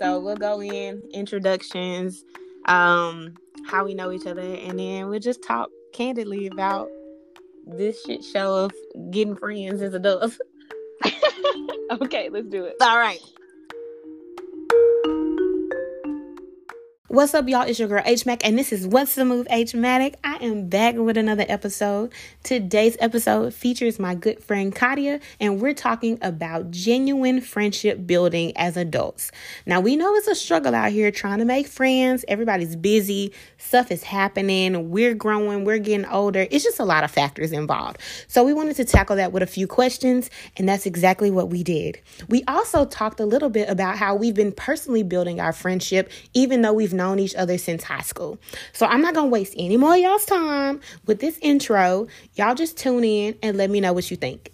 So we'll go in introductions, um, how we know each other, and then we'll just talk candidly about this shit show of getting friends as adults. okay, let's do it. All right. What's up, y'all? It's your girl H Mac, and this is What's the Move H Matic. I am back with another episode. Today's episode features my good friend Katia, and we're talking about genuine friendship building as adults. Now, we know it's a struggle out here trying to make friends. Everybody's busy, stuff is happening, we're growing, we're getting older. It's just a lot of factors involved. So, we wanted to tackle that with a few questions, and that's exactly what we did. We also talked a little bit about how we've been personally building our friendship, even though we've known each other since high school. So I'm not going to waste any more y'all's time with this intro. Y'all just tune in and let me know what you think.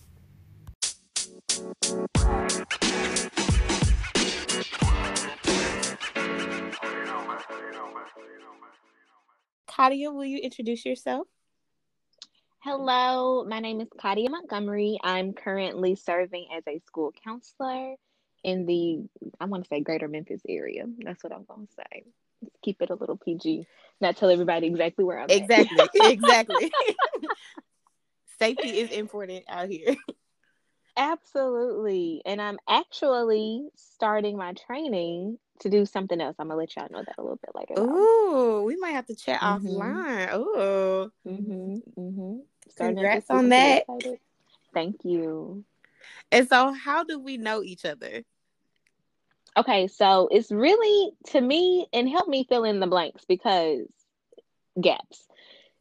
Katia, will you introduce yourself? Hello, my name is Katia Montgomery. I'm currently serving as a school counselor in the I want to say greater Memphis area. That's what I'm going to say keep it a little PG, not tell everybody exactly where I'm exactly, exactly. Safety is important out here. Absolutely. And I'm actually starting my training to do something else. I'm gonna let y'all know that a little bit later. Ooh, we might have to chat mm-hmm. offline. Ooh. Mm-hmm. Mm-hmm. Congrats on that. Thank you. And so how do we know each other? Okay, so it's really to me and help me fill in the blanks because gaps.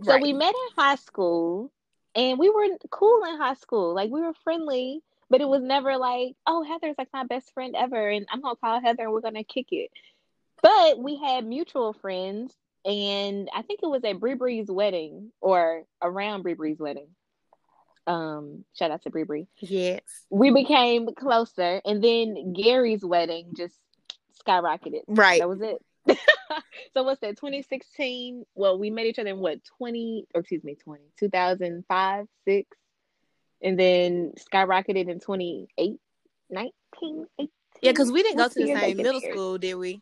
So right. we met in high school and we were cool in high school. Like we were friendly, but it was never like, oh, Heather's like my best friend ever and I'm gonna call Heather and we're gonna kick it. But we had mutual friends and I think it was at Bree Bree's wedding or around Bree Bree's wedding um shout out to Bree Bree. Yes. We became closer and then Gary's wedding just skyrocketed. Right. That was it. so what's that 2016 well we met each other in what 20 or excuse me 20 2005 6 and then skyrocketed in 28 19 18. yeah because we didn't go to the same middle school did we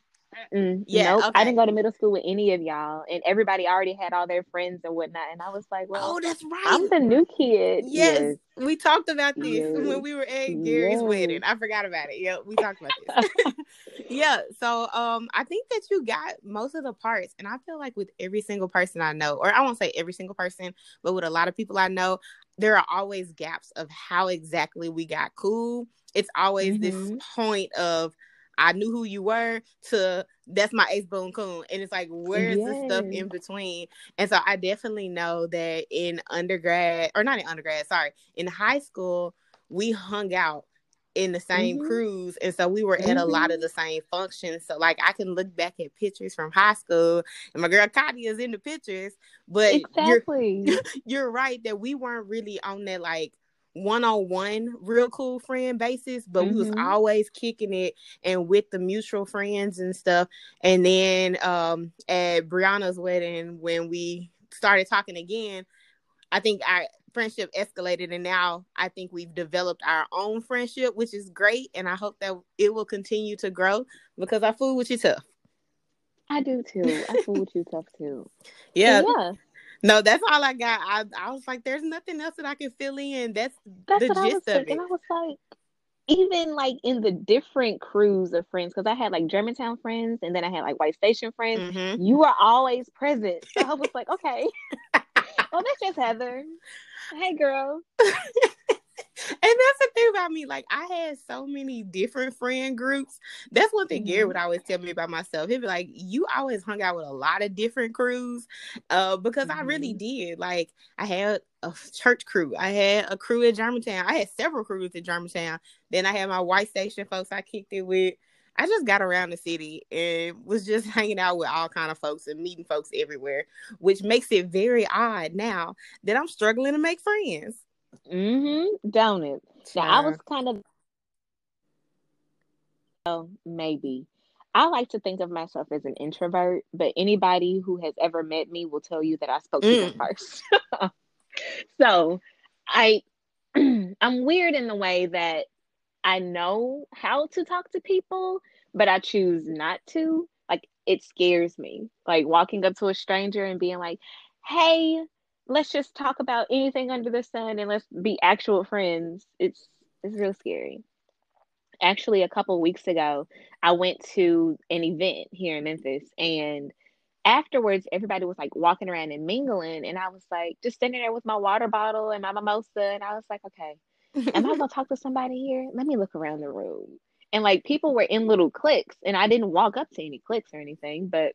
Mm, yeah, nope. okay. I didn't go to middle school with any of y'all, and everybody already had all their friends and whatnot. And I was like, "Well, oh, that's right. I'm the new kid." Yes, yes. we talked about this yes. when we were at Gary's yes. wedding. I forgot about it. Yeah, we talked about this. yeah, so um, I think that you got most of the parts, and I feel like with every single person I know, or I won't say every single person, but with a lot of people I know, there are always gaps of how exactly we got cool. It's always mm-hmm. this point of I knew who you were to that's my ace boon coon. And it's like, where's yes. the stuff in between? And so I definitely know that in undergrad, or not in undergrad, sorry, in high school, we hung out in the same mm-hmm. crews and so we were mm-hmm. at a lot of mm-hmm. the same functions so like i can look back at pictures from high school and my girl Katia is in the pictures but exactly. you're, you're right that we weren't really on that like one-on-one real cool friend basis but mm-hmm. we was mm-hmm. always kicking it and with the mutual friends and stuff and then um at brianna's wedding when we started talking again i think our friendship escalated and now i think we've developed our own friendship which is great and i hope that it will continue to grow because i fool with you tough I do too. I fool with you tough too. Yeah. yeah. No, that's all I got. I I was like, there's nothing else that I can fill in. That's, that's the gist of thinking. it. I was like, even like in the different crews of friends, because I had like Germantown friends and then I had like White Station friends. Mm-hmm. You were always present. So I was like, okay. well, that's just Heather. Hey, girl. and that's the thing about me. Like I had so many different friend groups. That's one thing mm-hmm. Gary would always tell me about myself. He'd be like, "You always hung out with a lot of different crews," uh, because mm-hmm. I really mm-hmm. did. Like I had a church crew. I had a crew at Germantown. I had several crews at Germantown. Then I had my white station folks I kicked it with. I just got around the city and was just hanging out with all kind of folks and meeting folks everywhere, which makes it very odd now that I'm struggling to make friends. Mm-hmm. Don't it? Now I was kind of oh, maybe. I like to think of myself as an introvert, but anybody who has ever met me will tell you that I spoke mm. to them mm. first. so I I'm weird in the way that I know how to talk to people, but I choose not to. Like it scares me. Like walking up to a stranger and being like, "Hey, let's just talk about anything under the sun and let's be actual friends." It's it's real scary. Actually, a couple weeks ago, I went to an event here in Memphis and afterwards everybody was like walking around and mingling and I was like just standing there with my water bottle and my mimosa and I was like, okay, am I gonna talk to somebody here? Let me look around the room. And like people were in little cliques, and I didn't walk up to any cliques or anything, but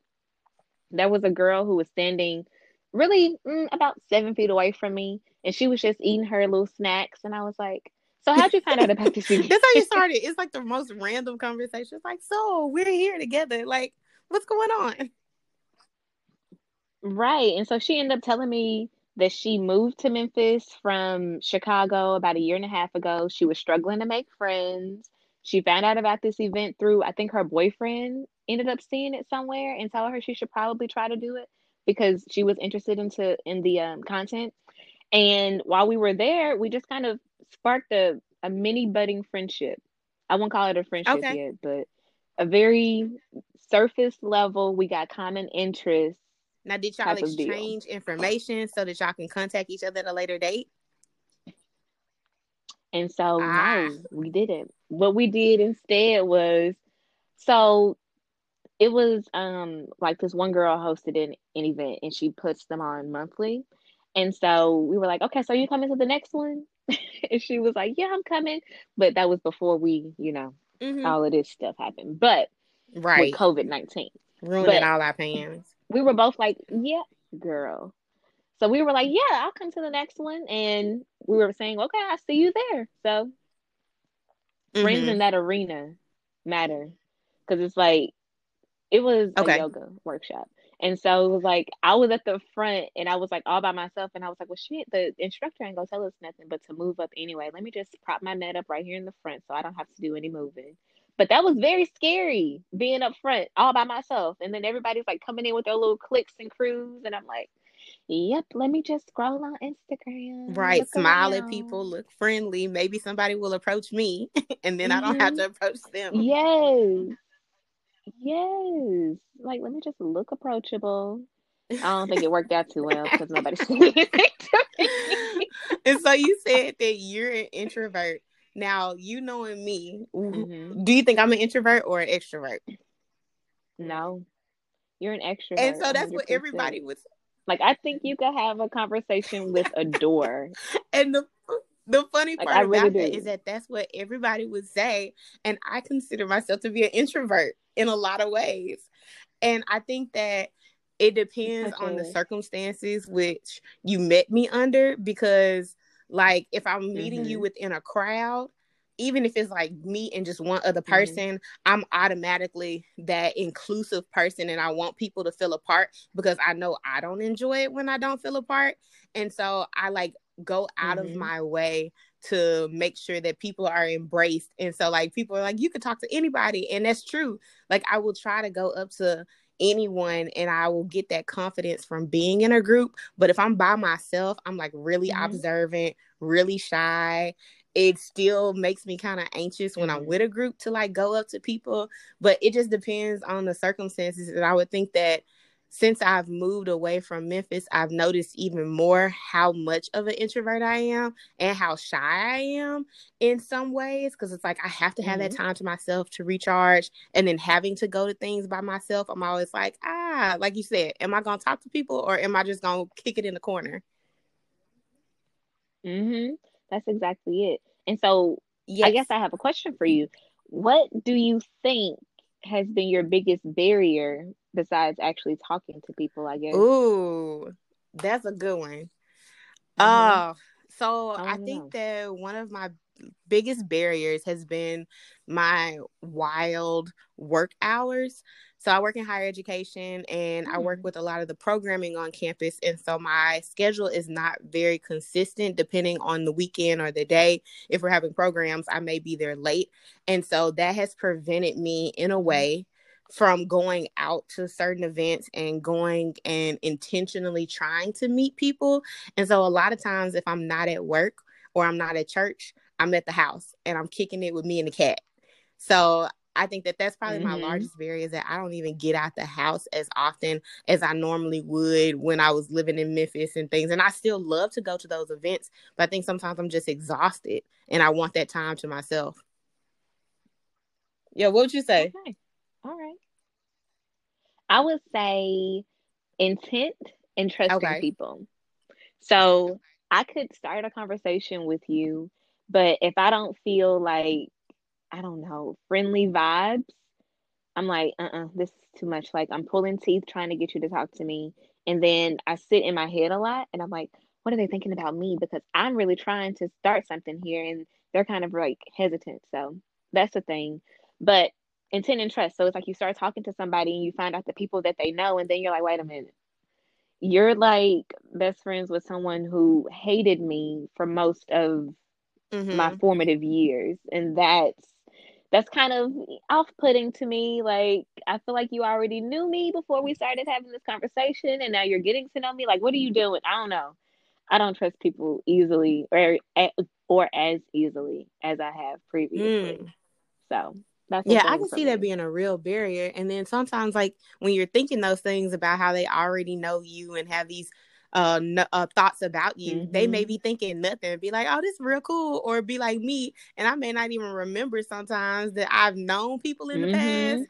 there was a girl who was standing really mm, about seven feet away from me, and she was just eating her little snacks. And I was like, So, how'd you find out about this? That's how you started. It's like the most random conversation. It's like, So, we're here together. Like, what's going on? Right. And so she ended up telling me that she moved to Memphis from Chicago about a year and a half ago. She was struggling to make friends. She found out about this event through, I think her boyfriend ended up seeing it somewhere and told her she should probably try to do it because she was interested into in the um, content. And while we were there, we just kind of sparked a, a mini budding friendship. I won't call it a friendship okay. yet, but a very surface level. We got common interests now, did y'all exchange information so that y'all can contact each other at a later date? And so, ah. no, we didn't. What we did instead was so it was um like this one girl hosted an, an event and she puts them on monthly. And so we were like, okay, so you coming to the next one? and she was like, yeah, I'm coming. But that was before we, you know, mm-hmm. all of this stuff happened. But right, with COVID 19, ruining all our plans we were both like, yeah, girl. So we were like, yeah, I'll come to the next one. And we were saying, okay, I'll see you there. So mm-hmm. friends in that arena matter because it's like, it was okay. a yoga workshop. And so it was like, I was at the front and I was like all by myself. And I was like, well, shit, the instructor ain't gonna tell us nothing but to move up anyway. Let me just prop my mat up right here in the front so I don't have to do any moving. But that was very scary being up front all by myself. And then everybody's like coming in with their little clicks and crews. And I'm like, yep, let me just scroll on Instagram. Right. Smile around. at people, look friendly. Maybe somebody will approach me and then mm-hmm. I don't have mm-hmm. to approach them. Yes. Yes. Like, let me just look approachable. I don't think it worked out too well because nobody said anything to me. and so you said that you're an introvert. Now, you knowing me, mm-hmm. do you think I'm an introvert or an extrovert? No, you're an extrovert. And so that's 100%. what everybody was like. I think you could have a conversation with a door. and the the funny part like, about really that is that that's what everybody would say, and I consider myself to be an introvert in a lot of ways. And I think that it depends okay. on the circumstances which you met me under because like if I'm meeting mm-hmm. you within a crowd, even if it's like me and just one other mm-hmm. person, mm-hmm. I'm automatically that inclusive person and I want people to feel apart because I know I don't enjoy it when I don't feel apart. And so I like go out mm-hmm. of my way to make sure that people are embraced. And so like people are like, you can talk to anybody. And that's true. Like I will try to go up to anyone and I will get that confidence from being in a group. But if I'm by myself, I'm like really mm-hmm. observant, really shy. It still makes me kind of anxious when I'm mm-hmm. with a group to like go up to people. But it just depends on the circumstances. And I would think that since I've moved away from Memphis, I've noticed even more how much of an introvert I am and how shy I am in some ways. Cause it's like I have to have mm-hmm. that time to myself to recharge. And then having to go to things by myself, I'm always like, ah, like you said, am I going to talk to people or am I just going to kick it in the corner? Mm-hmm. That's exactly it. And so yes. I guess I have a question for you. What do you think has been your biggest barrier besides actually talking to people, I guess. Ooh, that's a good one. Mm-hmm. Uh, so I, I think that one of my biggest barriers has been my wild work hours. So I work in higher education and mm-hmm. I work mm. with a lot of the programming on campus. And so my schedule is not very consistent depending on the weekend or the day. If we're having programs, I may be there late. And so that has prevented me in a mm. way from going out to certain events and going and intentionally trying to meet people. And so a lot of times if I'm not at work or I'm not at church, I'm at the house and I'm kicking it with me and the cat. So I think that that's probably mm-hmm. my largest barrier is that I don't even get out the house as often as I normally would when I was living in Memphis and things. And I still love to go to those events, but I think sometimes I'm just exhausted and I want that time to myself. Yeah, what would you say? Okay. All right. I would say intent and trusting okay. people. So I could start a conversation with you, but if I don't feel like, I don't know, friendly vibes, I'm like, uh uh-uh, uh this is too much. Like, I'm pulling teeth trying to get you to talk to me. And then I sit in my head a lot and I'm like, what are they thinking about me? Because I'm really trying to start something here and they're kind of like hesitant. So that's the thing. But intent and trust. So it's like you start talking to somebody and you find out the people that they know, and then you're like, wait a minute. You're like best friends with someone who hated me for most of mm-hmm. my formative years. And that's that's kind of off-putting to me. Like I feel like you already knew me before we started having this conversation, and now you're getting to know me. Like, what are you doing? I don't know. I don't trust people easily or or as easily as I have previously. Mm. So that's yeah, I can see me. that being a real barrier. And then sometimes, like when you're thinking those things about how they already know you and have these uh, uh thoughts about you, mm-hmm. they may mm-hmm. be thinking nothing, be like, "Oh, this is real cool," or be like me, and I may not even remember sometimes that I've known people in the mm-hmm.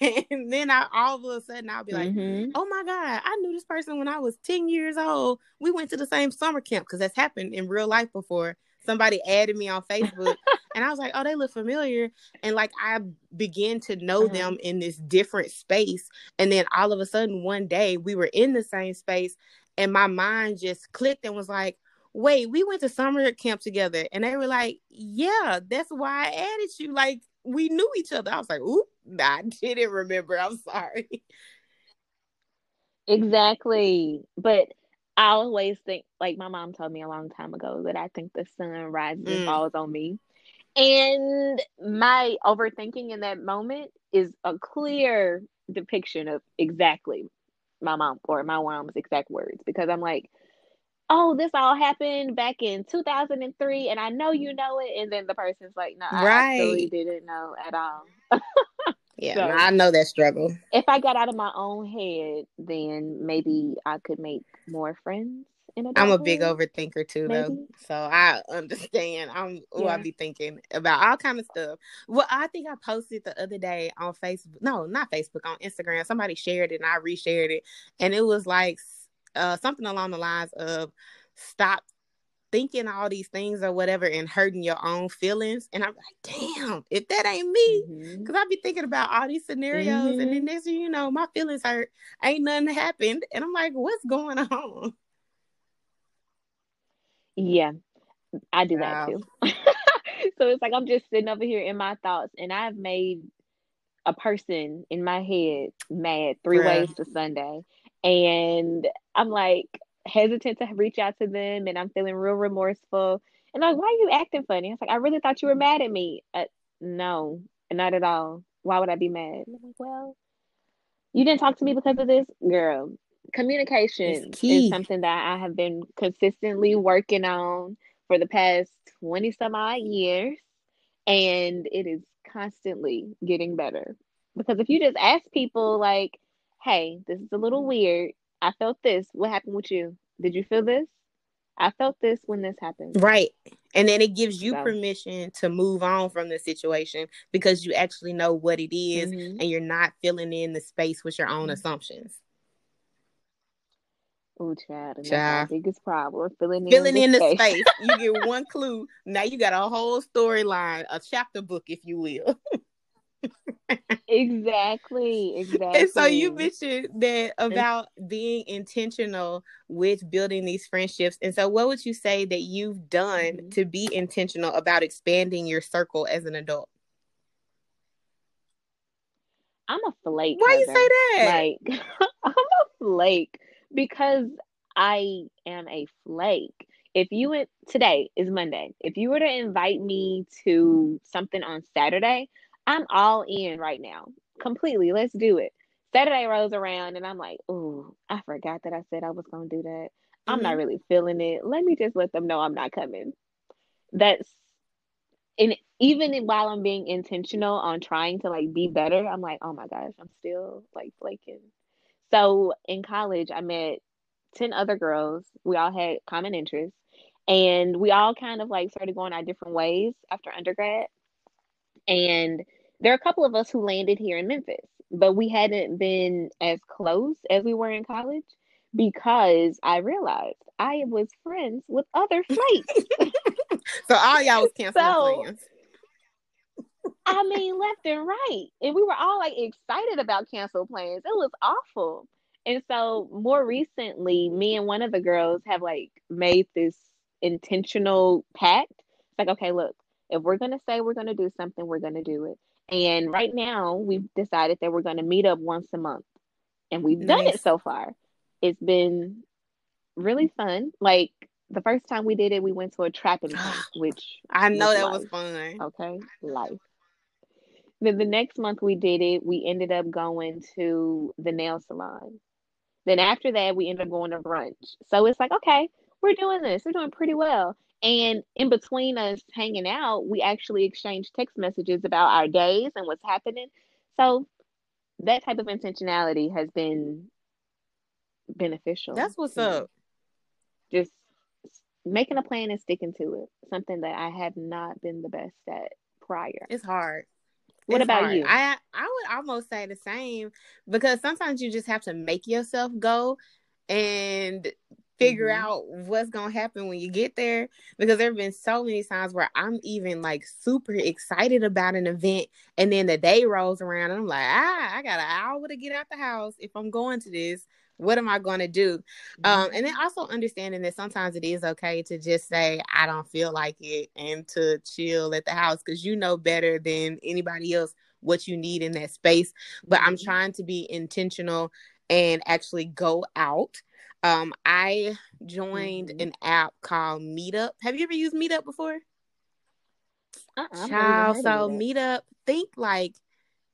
past, and then I all of a sudden I'll be like, mm-hmm. "Oh my god, I knew this person when I was ten years old. We went to the same summer camp because that's happened in real life before." Somebody added me on Facebook and I was like, oh, they look familiar. And like I began to know uh-huh. them in this different space. And then all of a sudden, one day we were in the same space and my mind just clicked and was like, wait, we went to summer camp together. And they were like, yeah, that's why I added you. Like we knew each other. I was like, oop, I didn't remember. I'm sorry. Exactly. But I always think, like my mom told me a long time ago, that I think the sun rises mm. and falls on me. And my overthinking in that moment is a clear depiction of exactly my mom or my mom's exact words because I'm like, oh, this all happened back in 2003 and I know you know it. And then the person's like, no, I right. didn't know at all. Yeah, so, I know that struggle. If I got out of my own head, then maybe I could make more friends. In I'm a big overthinker too, maybe. though, so I understand. I'm oh, yeah. I be thinking about all kind of stuff. Well, I think I posted the other day on Facebook. No, not Facebook, on Instagram. Somebody shared it, and I reshared it, and it was like uh, something along the lines of "Stop thinking all these things or whatever and hurting your own feelings. And I'm like, damn, if that ain't me, because mm-hmm. I be thinking about all these scenarios, mm-hmm. and then mm-hmm. next thing you know, my feelings hurt. Ain't nothing happened, and I'm like, what's going on? Yeah, I do wow. that too. so it's like I'm just sitting over here in my thoughts, and I've made a person in my head mad three ways to Sunday. And I'm like, hesitant to reach out to them and I'm feeling real remorseful. And like, why are you acting funny? It's like, I really thought you were mm. mad at me. Uh, no, not at all. Why would I be mad? I'm like, well, you didn't talk to me mm. because of this, girl. Communication is something that I have been consistently working on for the past 20 some odd years. And it is constantly getting better. Because if you just ask people, like, hey, this is a little weird, I felt this. What happened with you? Did you feel this? I felt this when this happened. Right. And then it gives you so. permission to move on from the situation because you actually know what it is mm-hmm. and you're not filling in the space with your own mm-hmm. assumptions. Oh, child, and child. biggest problem. Filling, filling in, in the, space. space. you get one clue. Now you got a whole storyline, a chapter book, if you will. exactly exactly and so you mentioned that about being intentional with building these friendships. And so what would you say that you've done mm-hmm. to be intentional about expanding your circle as an adult? I'm a flake why you say that? like i'm a flake because i am a flake. If you went today is monday. If you were to invite me to something on saturday I'm all in right now, completely. Let's do it. Saturday rolls around and I'm like, oh, I forgot that I said I was gonna do that. I'm mm-hmm. not really feeling it. Let me just let them know I'm not coming. That's and even while I'm being intentional on trying to like be better, I'm like, oh my gosh, I'm still like flaking. So in college, I met 10 other girls. We all had common interests and we all kind of like started going our different ways after undergrad. And there are a couple of us who landed here in Memphis, but we hadn't been as close as we were in college because I realized I was friends with other flights. so all y'all was canceling so, plans. I mean, left and right. And we were all like excited about cancel plans. It was awful. And so more recently, me and one of the girls have like made this intentional pact. It's like, okay, look, if we're gonna say we're gonna do something, we're gonna do it. And right now we've decided that we're gonna meet up once a month. And we've nice. done it so far. It's been really fun. Like the first time we did it, we went to a trapping camp, which I know was that life. was fun. Okay, life. Then the next month we did it, we ended up going to the nail salon. Then after that, we ended up going to brunch. So it's like, okay, we're doing this. We're doing pretty well. And in between us hanging out, we actually exchanged text messages about our days and what's happening. So that type of intentionality has been beneficial. That's what's up. Just making a plan and sticking to it. Something that I have not been the best at prior. It's hard. What it's about hard. you? I I would almost say the same because sometimes you just have to make yourself go and figure mm-hmm. out what's gonna happen when you get there because there have been so many times where I'm even like super excited about an event and then the day rolls around and I'm like, ah, I got an hour to get out the house if I'm going to this what am I going to do? Um, and then also understanding that sometimes it is okay to just say, I don't feel like it, and to chill at the house because you know better than anybody else what you need in that space. But I'm mm-hmm. trying to be intentional and actually go out. Um, I joined mm-hmm. an app called Meetup. Have you ever used Meetup before? Uh-uh, Child, so Meetup, think like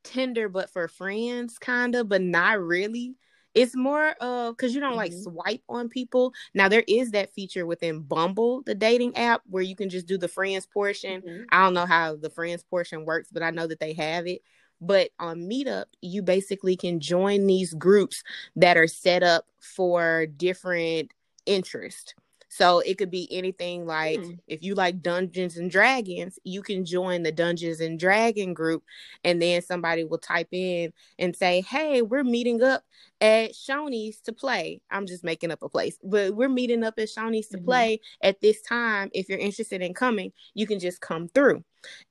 Tinder, but for friends, kind of, but not really. It's more of because you don't mm-hmm. like swipe on people. Now there is that feature within Bumble, the dating app, where you can just do the friends portion. Mm-hmm. I don't know how the friends portion works, but I know that they have it. But on Meetup, you basically can join these groups that are set up for different interests. So it could be anything like mm. if you like Dungeons and Dragons, you can join the Dungeons and Dragon group, and then somebody will type in and say, Hey, we're meeting up at Shoney's to play. I'm just making up a place, but we're meeting up at Shoney's to mm-hmm. play at this time. If you're interested in coming, you can just come through.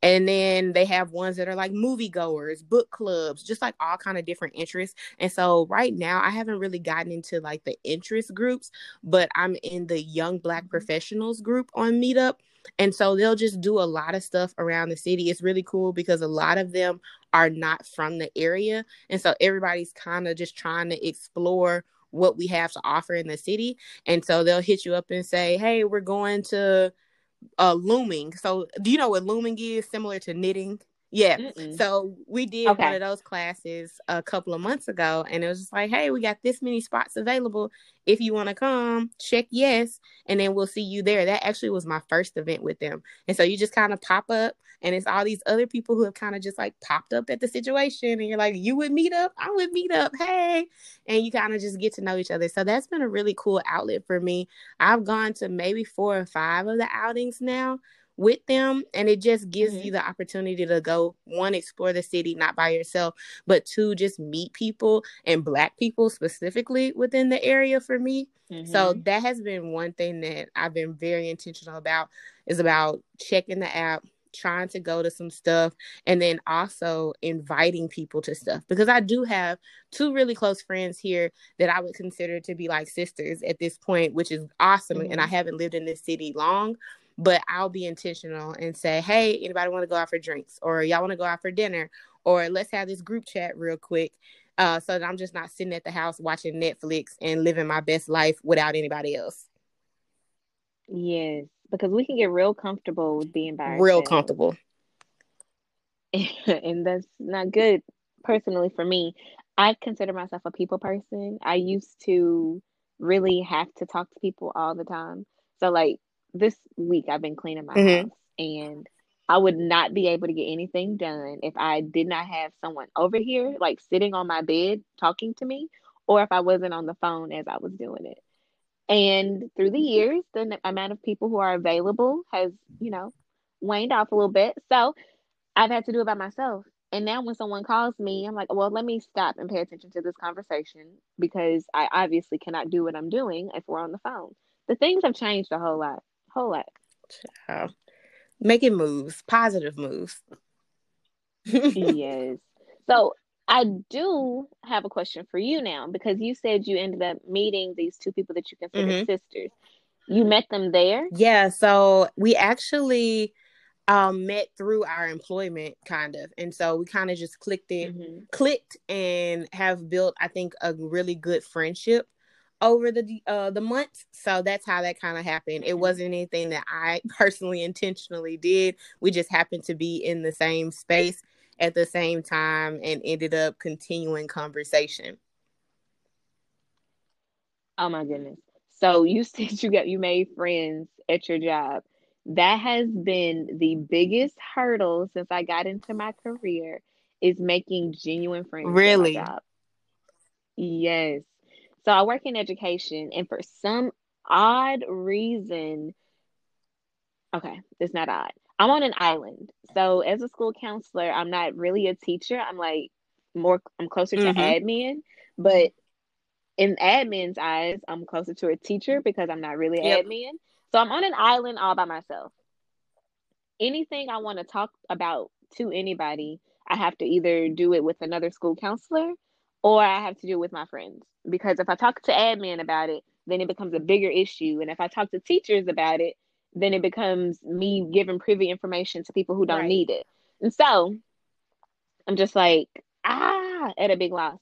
And then they have ones that are like moviegoers, book clubs, just like all kind of different interests. And so right now I haven't really gotten into like the interest groups, but I'm in the young black mm-hmm. professionals group on Meetup. And so they'll just do a lot of stuff around the city. It's really cool because a lot of them are not from the area. And so everybody's kind of just trying to explore what we have to offer in the city. And so they'll hit you up and say, Hey, we're going to uh looming. So do you know what looming is? Similar to knitting. Yeah. Mm-mm. So we did okay. one of those classes a couple of months ago, and it was just like, hey, we got this many spots available. If you want to come, check yes, and then we'll see you there. That actually was my first event with them. And so you just kind of pop up, and it's all these other people who have kind of just like popped up at the situation, and you're like, you would meet up, I would meet up, hey, and you kind of just get to know each other. So that's been a really cool outlet for me. I've gone to maybe four or five of the outings now with them and it just gives mm-hmm. you the opportunity to go one explore the city not by yourself but two just meet people and black people specifically within the area for me mm-hmm. so that has been one thing that i've been very intentional about is about checking the app trying to go to some stuff and then also inviting people to stuff because I do have two really close friends here that I would consider to be like sisters at this point, which is awesome. Mm-hmm. And I mm-hmm. haven't lived in this city long, but I'll be intentional and say, hey, anybody want to go out for drinks or y'all want to go out for dinner or let's have this group chat real quick. Uh, so that I'm just not sitting at the house watching Netflix and living my best life without anybody else. Yes, because we can get real comfortable with being by ourselves. Real comfortable. and that's not good personally for me. I consider myself a people person. I used to really have to talk to people all the time. So like this week I've been cleaning my mm-hmm. house and I would not be able to get anything done if I did not have someone over here, like sitting on my bed talking to me, or if I wasn't on the phone as I was doing it. And through the years, the amount of people who are available has, you know, waned off a little bit. So I've had to do it by myself. And now when someone calls me, I'm like, well, let me stop and pay attention to this conversation because I obviously cannot do what I'm doing if we're on the phone. The things have changed a whole lot, whole lot. Making moves, positive moves. yes. So I do have a question for you now because you said you ended up meeting these two people that you consider mm-hmm. sisters. You met them there? Yeah. So we actually um, met through our employment, kind of, and so we kind of just clicked it, mm-hmm. clicked, and have built, I think, a really good friendship over the uh the months so that's how that kind of happened it mm-hmm. wasn't anything that i personally intentionally did we just happened to be in the same space at the same time and ended up continuing conversation. Oh my goodness. So you said you got you made friends at your job. That has been the biggest hurdle since I got into my career is making genuine friends. Really? Yes. So I work in education and for some odd reason okay, it's not odd. I'm on an island. So as a school counselor, I'm not really a teacher. I'm like more I'm closer to mm-hmm. admin, but in admin's eyes, I'm closer to a teacher because I'm not really yep. admin. So I'm on an island all by myself. Anything I want to talk about to anybody, I have to either do it with another school counselor or I have to do it with my friends. Because if I talk to admin about it, then it becomes a bigger issue. And if I talk to teachers about it, then it becomes me giving privy information to people who don't right. need it. And so I'm just like, ah, at a big loss.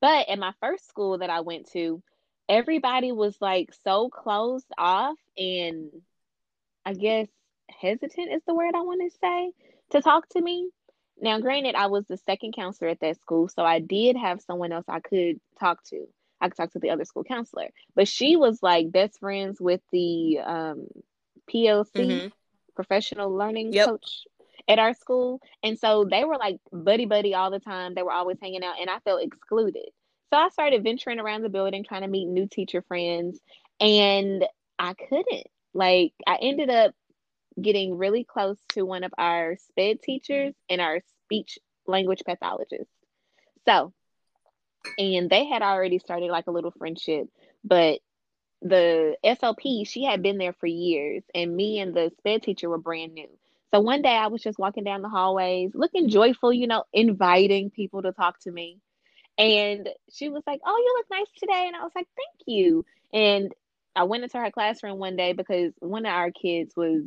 But at my first school that I went to, everybody was like so closed off and I guess hesitant is the word I want to say to talk to me. Now, granted, I was the second counselor at that school, so I did have someone else I could talk to. I could talk to the other school counselor, but she was like best friends with the um, PLC, mm-hmm. professional learning yep. coach at our school. And so they were like buddy buddy all the time. They were always hanging out and I felt excluded. So I started venturing around the building trying to meet new teacher friends and I couldn't. Like I ended up getting really close to one of our SPED teachers and our speech language pathologist. So, and they had already started like a little friendship, but the SLP, she had been there for years, and me and the SPED teacher were brand new. So one day I was just walking down the hallways, looking joyful, you know, inviting people to talk to me. And she was like, Oh, you look nice today. And I was like, Thank you. And I went into her classroom one day because one of our kids was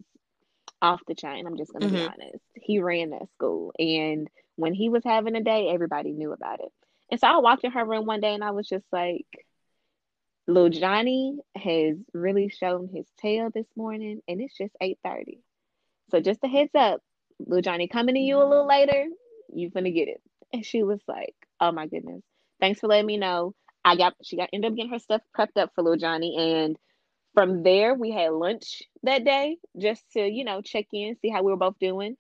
off the chain. I'm just going to mm-hmm. be honest. He ran that school. And when he was having a day, everybody knew about it. And so I walked in her room one day and I was just like, Little Johnny has really shown his tail this morning, and it's just eight thirty. So just a heads up, little Johnny coming to you a little later. You gonna get it. And she was like, "Oh my goodness, thanks for letting me know." I got she got ended up getting her stuff prepped up for little Johnny, and from there we had lunch that day just to you know check in, see how we were both doing,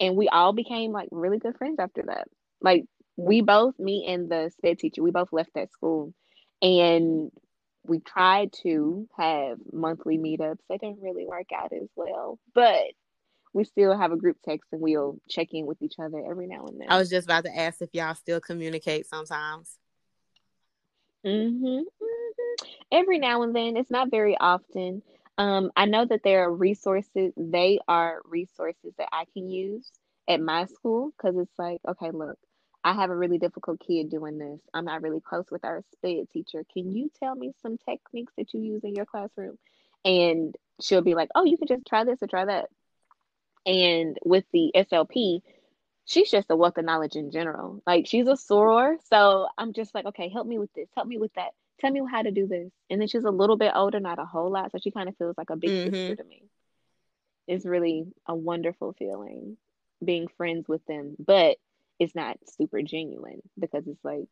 and we all became like really good friends after that. Like we both, me and the SPED teacher, we both left that school, and we tried to have monthly meetups. They didn't really work out as well, but we still have a group text and we'll check in with each other every now and then. I was just about to ask if y'all still communicate sometimes. Mm-hmm, mm-hmm. Every now and then, it's not very often. Um, I know that there are resources. They are resources that I can use at my school because it's like, okay, look, I have a really difficult kid doing this. I'm not really close with our SPED teacher. Can you tell me some techniques that you use in your classroom? And she'll be like, oh, you can just try this or try that. And with the SLP, she's just a wealth of knowledge in general. Like she's a soror. So I'm just like, okay, help me with this. Help me with that. Tell me how to do this. And then she's a little bit older, not a whole lot. So she kind of feels like a big mm-hmm. sister to me. It's really a wonderful feeling being friends with them. But it's not super genuine because it's like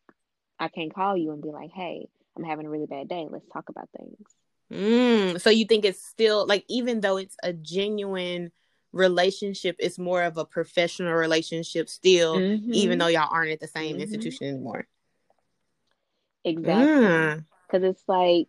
I can't call you and be like, "Hey, I'm having a really bad day. Let's talk about things." Mm, so you think it's still like even though it's a genuine relationship is more of a professional relationship still, mm-hmm. even though y'all aren't at the same mm-hmm. institution anymore. Exactly. Because mm. it's like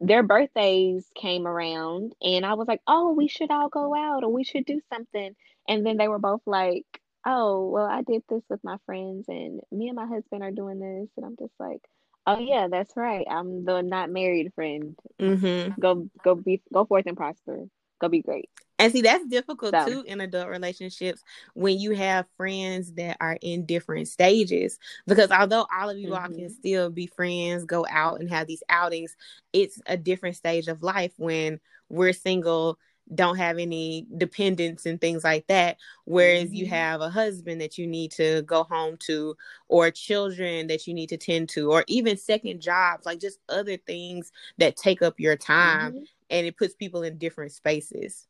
their birthdays came around, and I was like, oh, we should all go out or we should do something. And then they were both like, oh, well, I did this with my friends, and me and my husband are doing this. And I'm just like, oh, yeah, that's right. I'm the not married friend. Mm-hmm. Go, go be, go forth and prosper. Go be great. And see, that's difficult so. too in adult relationships when you have friends that are in different stages. Because although all of you mm-hmm. all can still be friends, go out and have these outings, it's a different stage of life when we're single, don't have any dependents and things like that. Whereas mm-hmm. you have a husband that you need to go home to, or children that you need to tend to, or even second jobs, like just other things that take up your time. Mm-hmm. And it puts people in different spaces.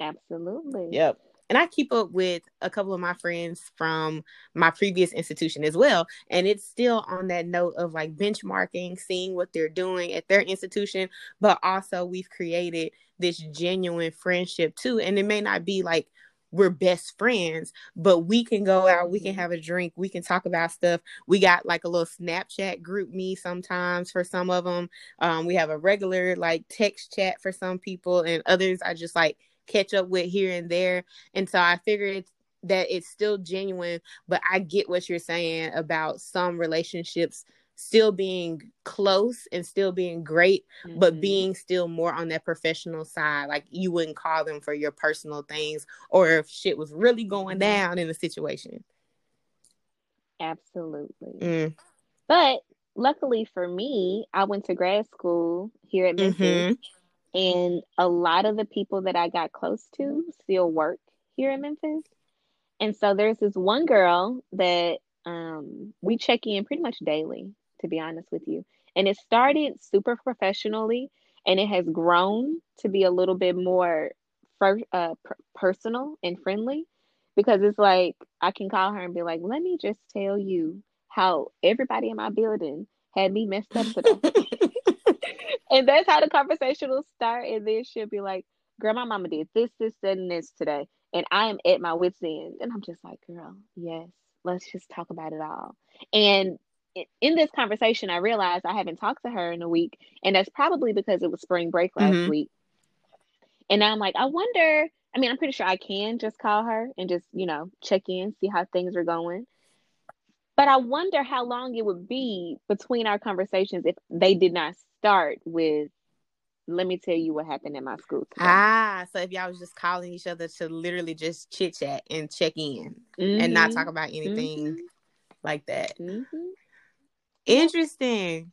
Absolutely. Yep. And I keep up with a couple of my friends from my previous institution as well. And it's still on that note of like benchmarking, seeing what they're doing at their institution. But also, we've created this genuine friendship too. And it may not be like we're best friends, but we can go out, we can mm-hmm. have a drink, we can talk about stuff. We got like a little Snapchat GroupMe sometimes for some of them. Um, we have a regular like text chat for some people, and others are just like catch up with here and there. And so I figured that it's still genuine, but I get what you're saying about some relationships still being close and still being great, mm-hmm. but being still more on that professional side. Like you wouldn't call them for your personal things or if shit was really going mm-hmm. down in the situation. Absolutely. Mm. But luckily for me, I went to grad school here at Memphis. Mm-hmm. And a lot of the people that I got close to still work here in Memphis. And so there's this one girl that um, we check in pretty much daily, to be honest with you. And it started super professionally and it has grown to be a little bit more uh, per- personal and friendly because it's like I can call her and be like, let me just tell you how everybody in my building had me messed up today. and that's how the conversation will start. And then she'll be like, Girl, my mama did this, this, and this today. And I am at my wits' end. And I'm just like, Girl, yes, let's just talk about it all. And in this conversation, I realized I haven't talked to her in a week. And that's probably because it was spring break last mm-hmm. week. And I'm like, I wonder. I mean, I'm pretty sure I can just call her and just, you know, check in, see how things are going. But I wonder how long it would be between our conversations if they did not start with let me tell you what happened in my school today. Ah, so if y'all was just calling each other to literally just chit chat and check in mm-hmm. and not talk mm-hmm. about anything mm-hmm. like that. Mm-hmm. Interesting.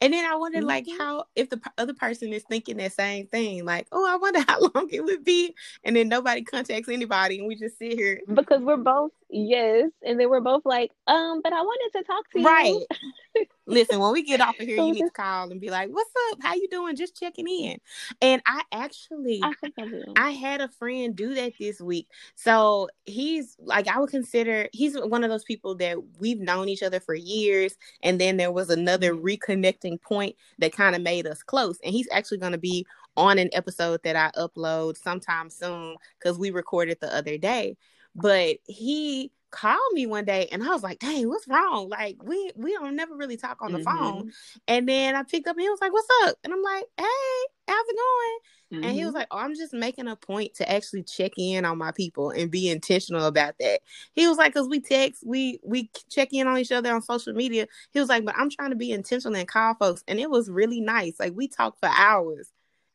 And then I wonder, mm-hmm. like, how if the other person is thinking that same thing, like, oh, I wonder how long it would be, and then nobody contacts anybody, and we just sit here because we're both yes, and then we're both like, um, but I wanted to talk to you, right? Listen, when we get off of here, you need to call and be like, "What's up? How you doing? Just checking in." And I actually, I, I, I had a friend do that this week. So he's like, I would consider he's one of those people that we've known each other for years, and then there was another mm-hmm. reconnecting point that kind of made us close. And he's actually going to be on an episode that I upload sometime soon because we recorded the other day. But he called me one day and I was like, dang, what's wrong? Like we we don't never really talk on the mm-hmm. phone. And then I picked up and he was like, What's up? And I'm like, Hey, how's it going? Mm-hmm. And he was mm-hmm. like, Oh, I'm just making a point to actually check in on my people and be intentional about that. He was like, Cause we text, we we check in on each other on social media. He was like, But I'm trying to be intentional and call folks. And it was really nice. Like we talked for hours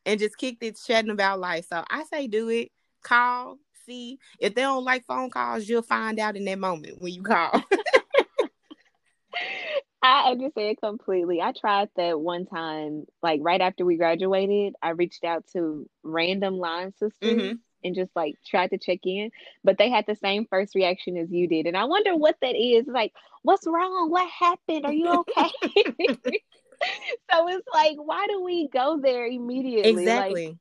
and just kicked it chatting about life. So I say do it. Call, see. If they don't like phone calls, you'll find out in that moment when you call. I understand completely. I tried that one time, like right after we graduated. I reached out to random line sisters mm-hmm. and just like tried to check in, but they had the same first reaction as you did. And I wonder what that is. Like, what's wrong? What happened? Are you okay? so it's like, why do we go there immediately? Exactly. Like,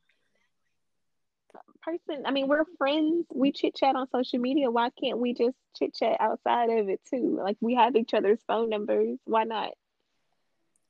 person. I mean, we're friends. We chit chat on social media. Why can't we just chit chat outside of it too? Like we have each other's phone numbers. Why not?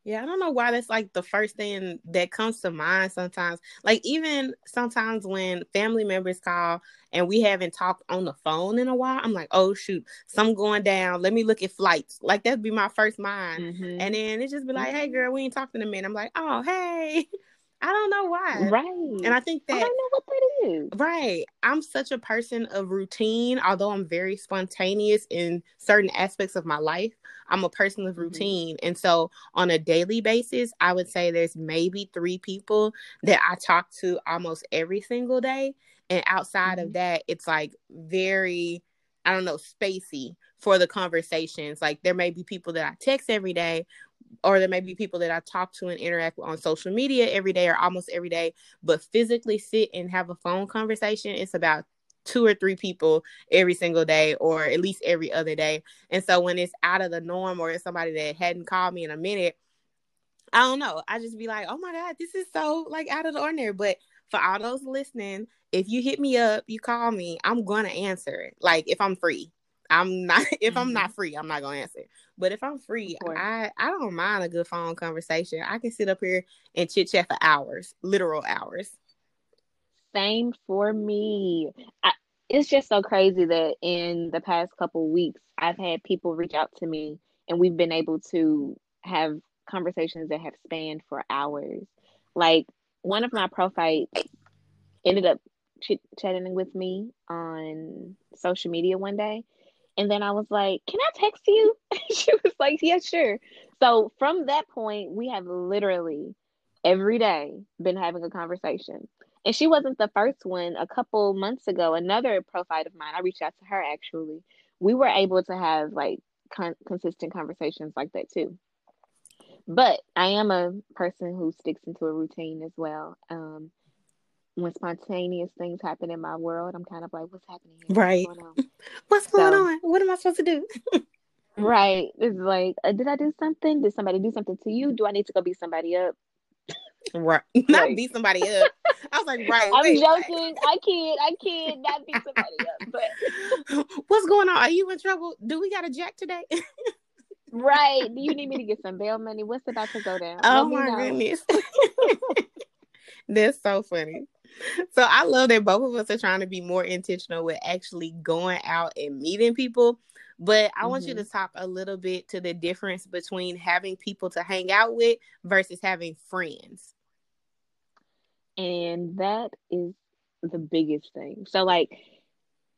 Yeah, I don't know why that's like the first thing that comes to mind sometimes. Like even sometimes when family members call and we haven't talked on the phone in a while, I'm like, oh shoot, some going down. Let me look at flights. Like that'd be my first mind. Mm-hmm. And then it just be like, hey girl, we ain't talking to me. And I'm like, oh hey. I don't know why. Right. And I think that I don't know what that is. Right. I'm such a person of routine, although I'm very spontaneous in certain aspects of my life. I'm a person of mm-hmm. routine. Mm-hmm. And so on a daily basis, I would say there's maybe three people that I talk to almost every single day. And outside mm-hmm. of that, it's like very, I don't know, spacey for the conversations. Like there may be people that I text every day, or there may be people that I talk to and interact with on social media every day or almost every day, but physically sit and have a phone conversation, it's about two or three people every single day or at least every other day. And so when it's out of the norm or it's somebody that hadn't called me in a minute, I don't know. I just be like, oh my God, this is so like out of the ordinary. But for all those listening, if you hit me up, you call me, I'm gonna answer it. Like if I'm free. I'm not if mm-hmm. I'm not free, I'm not gonna answer. But if I'm free, I I don't mind a good phone conversation. I can sit up here and chit chat for hours, literal hours. Same for me. I, it's just so crazy that in the past couple weeks, I've had people reach out to me, and we've been able to have conversations that have spanned for hours. Like one of my profiles ended up chit chatting with me on social media one day and then I was like, Can I text you? she was like, Yeah, sure. So from that point, we have literally every day been having a conversation. And she wasn't the first one. A couple months ago, another profile of mine, I reached out to her actually. We were able to have like con- consistent conversations like that too. But I am a person who sticks into a routine as well. Um, when spontaneous things happen in my world, I'm kind of like, what's happening? Here? Right. What's going on? What's going on? What am I supposed to do? right. It's like, uh, did I do something? Did somebody do something to you? Do I need to go beat somebody up? Right. Not beat somebody up. I was like, right. I'm wait, joking. I can't. I can't not beat somebody up. But what's going on? Are you in trouble? Do we got a jack today? right. Do you need me to get some bail money? What's about to go down? Oh my goodness. That's so funny so I love that both of us are trying to be more intentional with actually going out and meeting people. But I mm-hmm. want you to mm-hmm. talk a little bit to the difference between having people to hang out with versus having friends. And that is the biggest thing. So like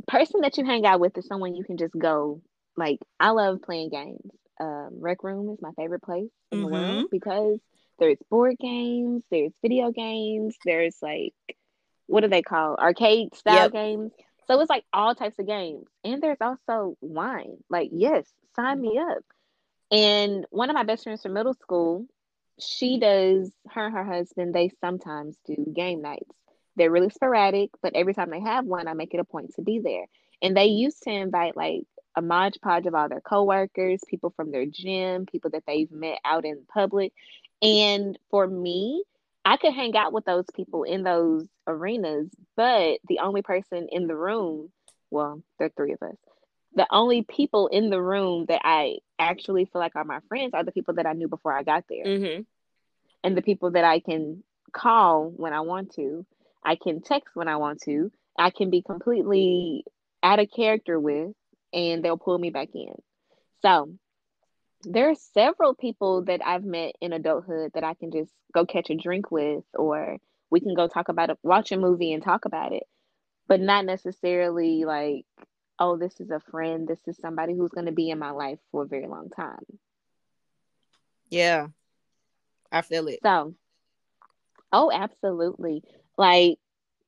person that you hang out with is someone you can just go like I love playing games. Um, Rec Room is my favorite place in mm-hmm. the world mm-hmm. because there's board games, there's video games, there's like what do they call arcade style yep. games? So it's like all types of games. And there's also wine. Like, yes, sign me up. And one of my best friends from middle school, she does her and her husband, they sometimes do game nights. They're really sporadic, but every time they have one, I make it a point to be there. And they used to invite like a Mod Podge of all their coworkers, people from their gym, people that they've met out in public. And for me, I could hang out with those people in those arenas, but the only person in the room, well, there are three of us. The only people in the room that I actually feel like are my friends are the people that I knew before I got there. Mm-hmm. And the people that I can call when I want to, I can text when I want to, I can be completely out of character with, and they'll pull me back in. So there are several people that I've met in adulthood that I can just go catch a drink with, or we can go talk about it, watch a movie and talk about it, but not necessarily like, oh, this is a friend, this is somebody who's going to be in my life for a very long time. Yeah, I feel it. So, oh, absolutely. Like,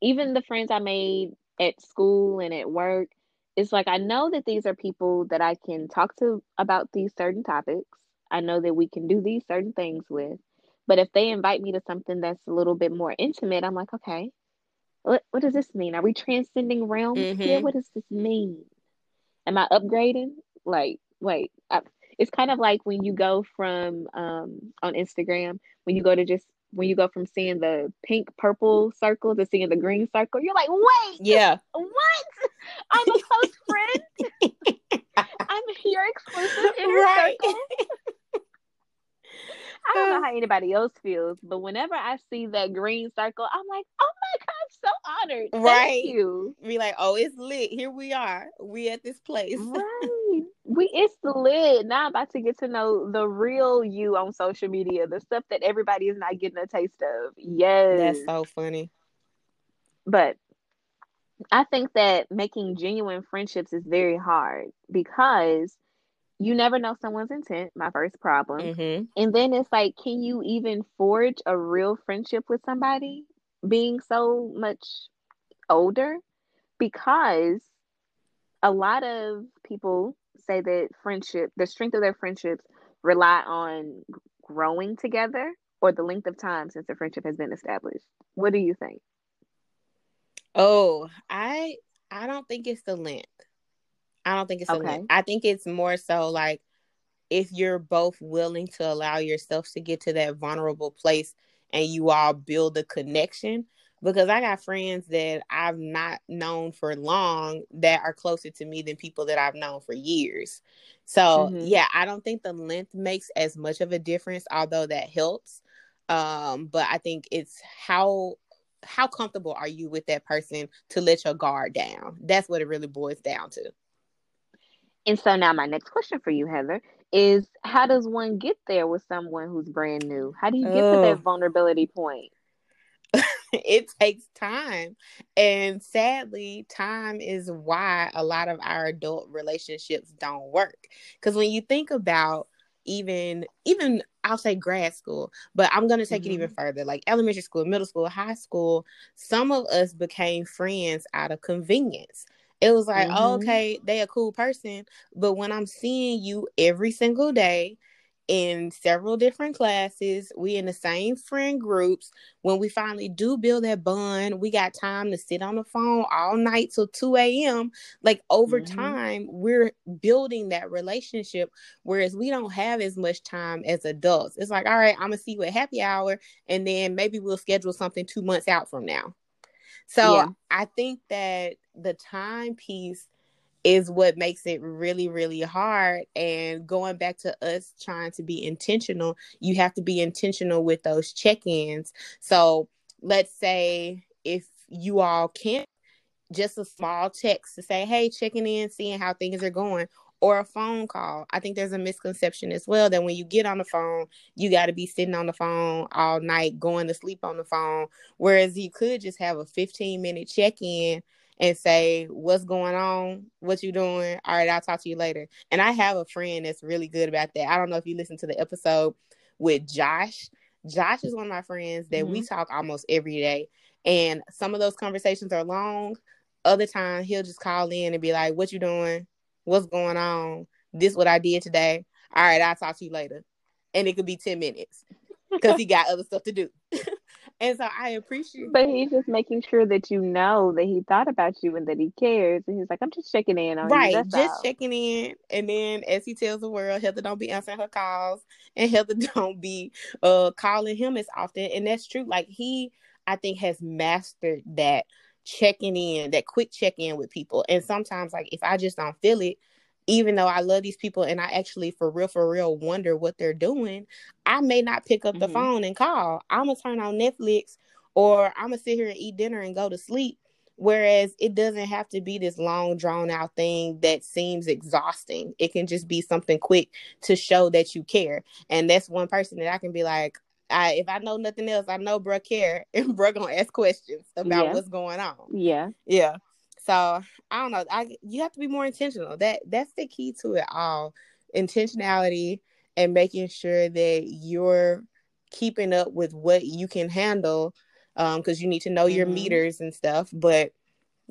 even the friends I made at school and at work, it's like I know that these are people that I can talk to about these certain topics. I know that we can do these certain things with. But if they invite me to something that's a little bit more intimate, I'm like, okay, what what does this mean? Are we transcending realms mm-hmm. here? What does this mean? Am I upgrading? Like, wait, I, it's kind of like when you go from um on Instagram when you go to just when you go from seeing the pink purple circle to seeing the green circle, you're like, wait, yeah, what? I'm a close friend. I'm here exclusive in right. circle. I don't know uh, how anybody else feels, but whenever I see that green circle, I'm like, oh my god, I'm so honored. Thank right. you. Be like, oh, it's lit. Here we are. We at this place. Right. We it's lit. Now I'm about to get to know the real you on social media, the stuff that everybody is not getting a taste of. Yes. That's so funny. But I think that making genuine friendships is very hard because you never know someone's intent, my first problem. Mm-hmm. And then it's like, can you even forge a real friendship with somebody being so much older? Because a lot of people say that friendship, the strength of their friendships, rely on growing together or the length of time since the friendship has been established. What do you think? Oh, I I don't think it's the length. I don't think it's okay. I think it's more so like if you're both willing to allow yourself to get to that vulnerable place and you all build a connection because I got friends that I've not known for long that are closer to me than people that I've known for years. So, mm-hmm. yeah, I don't think the length makes as much of a difference although that helps. Um but I think it's how how comfortable are you with that person to let your guard down? That's what it really boils down to. And so now my next question for you, Heather, is how does one get there with someone who's brand new? How do you get to that vulnerability point? it takes time. And sadly, time is why a lot of our adult relationships don't work. Because when you think about even even I'll say grad school, but I'm going to take mm-hmm. it even mm-hmm. further like elementary school, middle school, high school. Some of us became friends out of convenience. It was like, mm-hmm. oh, okay, they a cool person, but when I'm seeing you every single day, in several different classes. We in the same friend groups. When we finally do build that bond, we got time to sit on the phone all night till 2 a.m. Like over mm-hmm. time, we're building that relationship. Whereas we don't have as much time as adults. It's like, all right, I'm gonna see you at happy hour, and then maybe we'll schedule something two months out from now. So yeah. I think that the time piece is what makes it really really hard and going back to us trying to be intentional you have to be intentional with those check-ins so let's say if you all can't just a small text to say hey checking in seeing how things are going or a phone call. I think there's a misconception as well that when you get on the phone you got to be sitting on the phone all night going to sleep on the phone. Whereas you could just have a 15 minute check-in and say what's going on? What you doing? All right i'll talk to you later. And i have a friend that's really good about that. I don't know if you listened to the episode with josh. Josh is one of my friends that mm-hmm. we talk almost every day. And some of those conversations are long. Other times he'll just call in and be like what you doing what's going on this what i did today all right i'll talk to you later and it could be 10 minutes because he got other stuff to do And so I appreciate But he's just making sure that you know that he thought about you and that he cares. And he's like, I'm just checking in on right, you. Right. Just all. checking in. And then as he tells the world, Heather don't be answering her calls and Heather don't be uh calling him as often. And that's true. Like he I think has mastered that checking in, that quick check in with people. And sometimes like if I just don't feel it, even though I love these people and I actually for real for real wonder what they're doing, I may not pick up the mm-hmm. phone and call. I'm gonna turn on Netflix or I'm gonna sit here and eat dinner and go to sleep. Whereas it doesn't have to be this long drawn out thing that seems exhausting. It can just be something quick to show that you care. And that's one person that I can be like, I, if I know nothing else, I know bro care and bro gonna ask questions about yeah. what's going on. Yeah. Yeah. So I don't know. I you have to be more intentional. That that's the key to it all. Intentionality and making sure that you're keeping up with what you can handle because um, you need to know mm-hmm. your meters and stuff but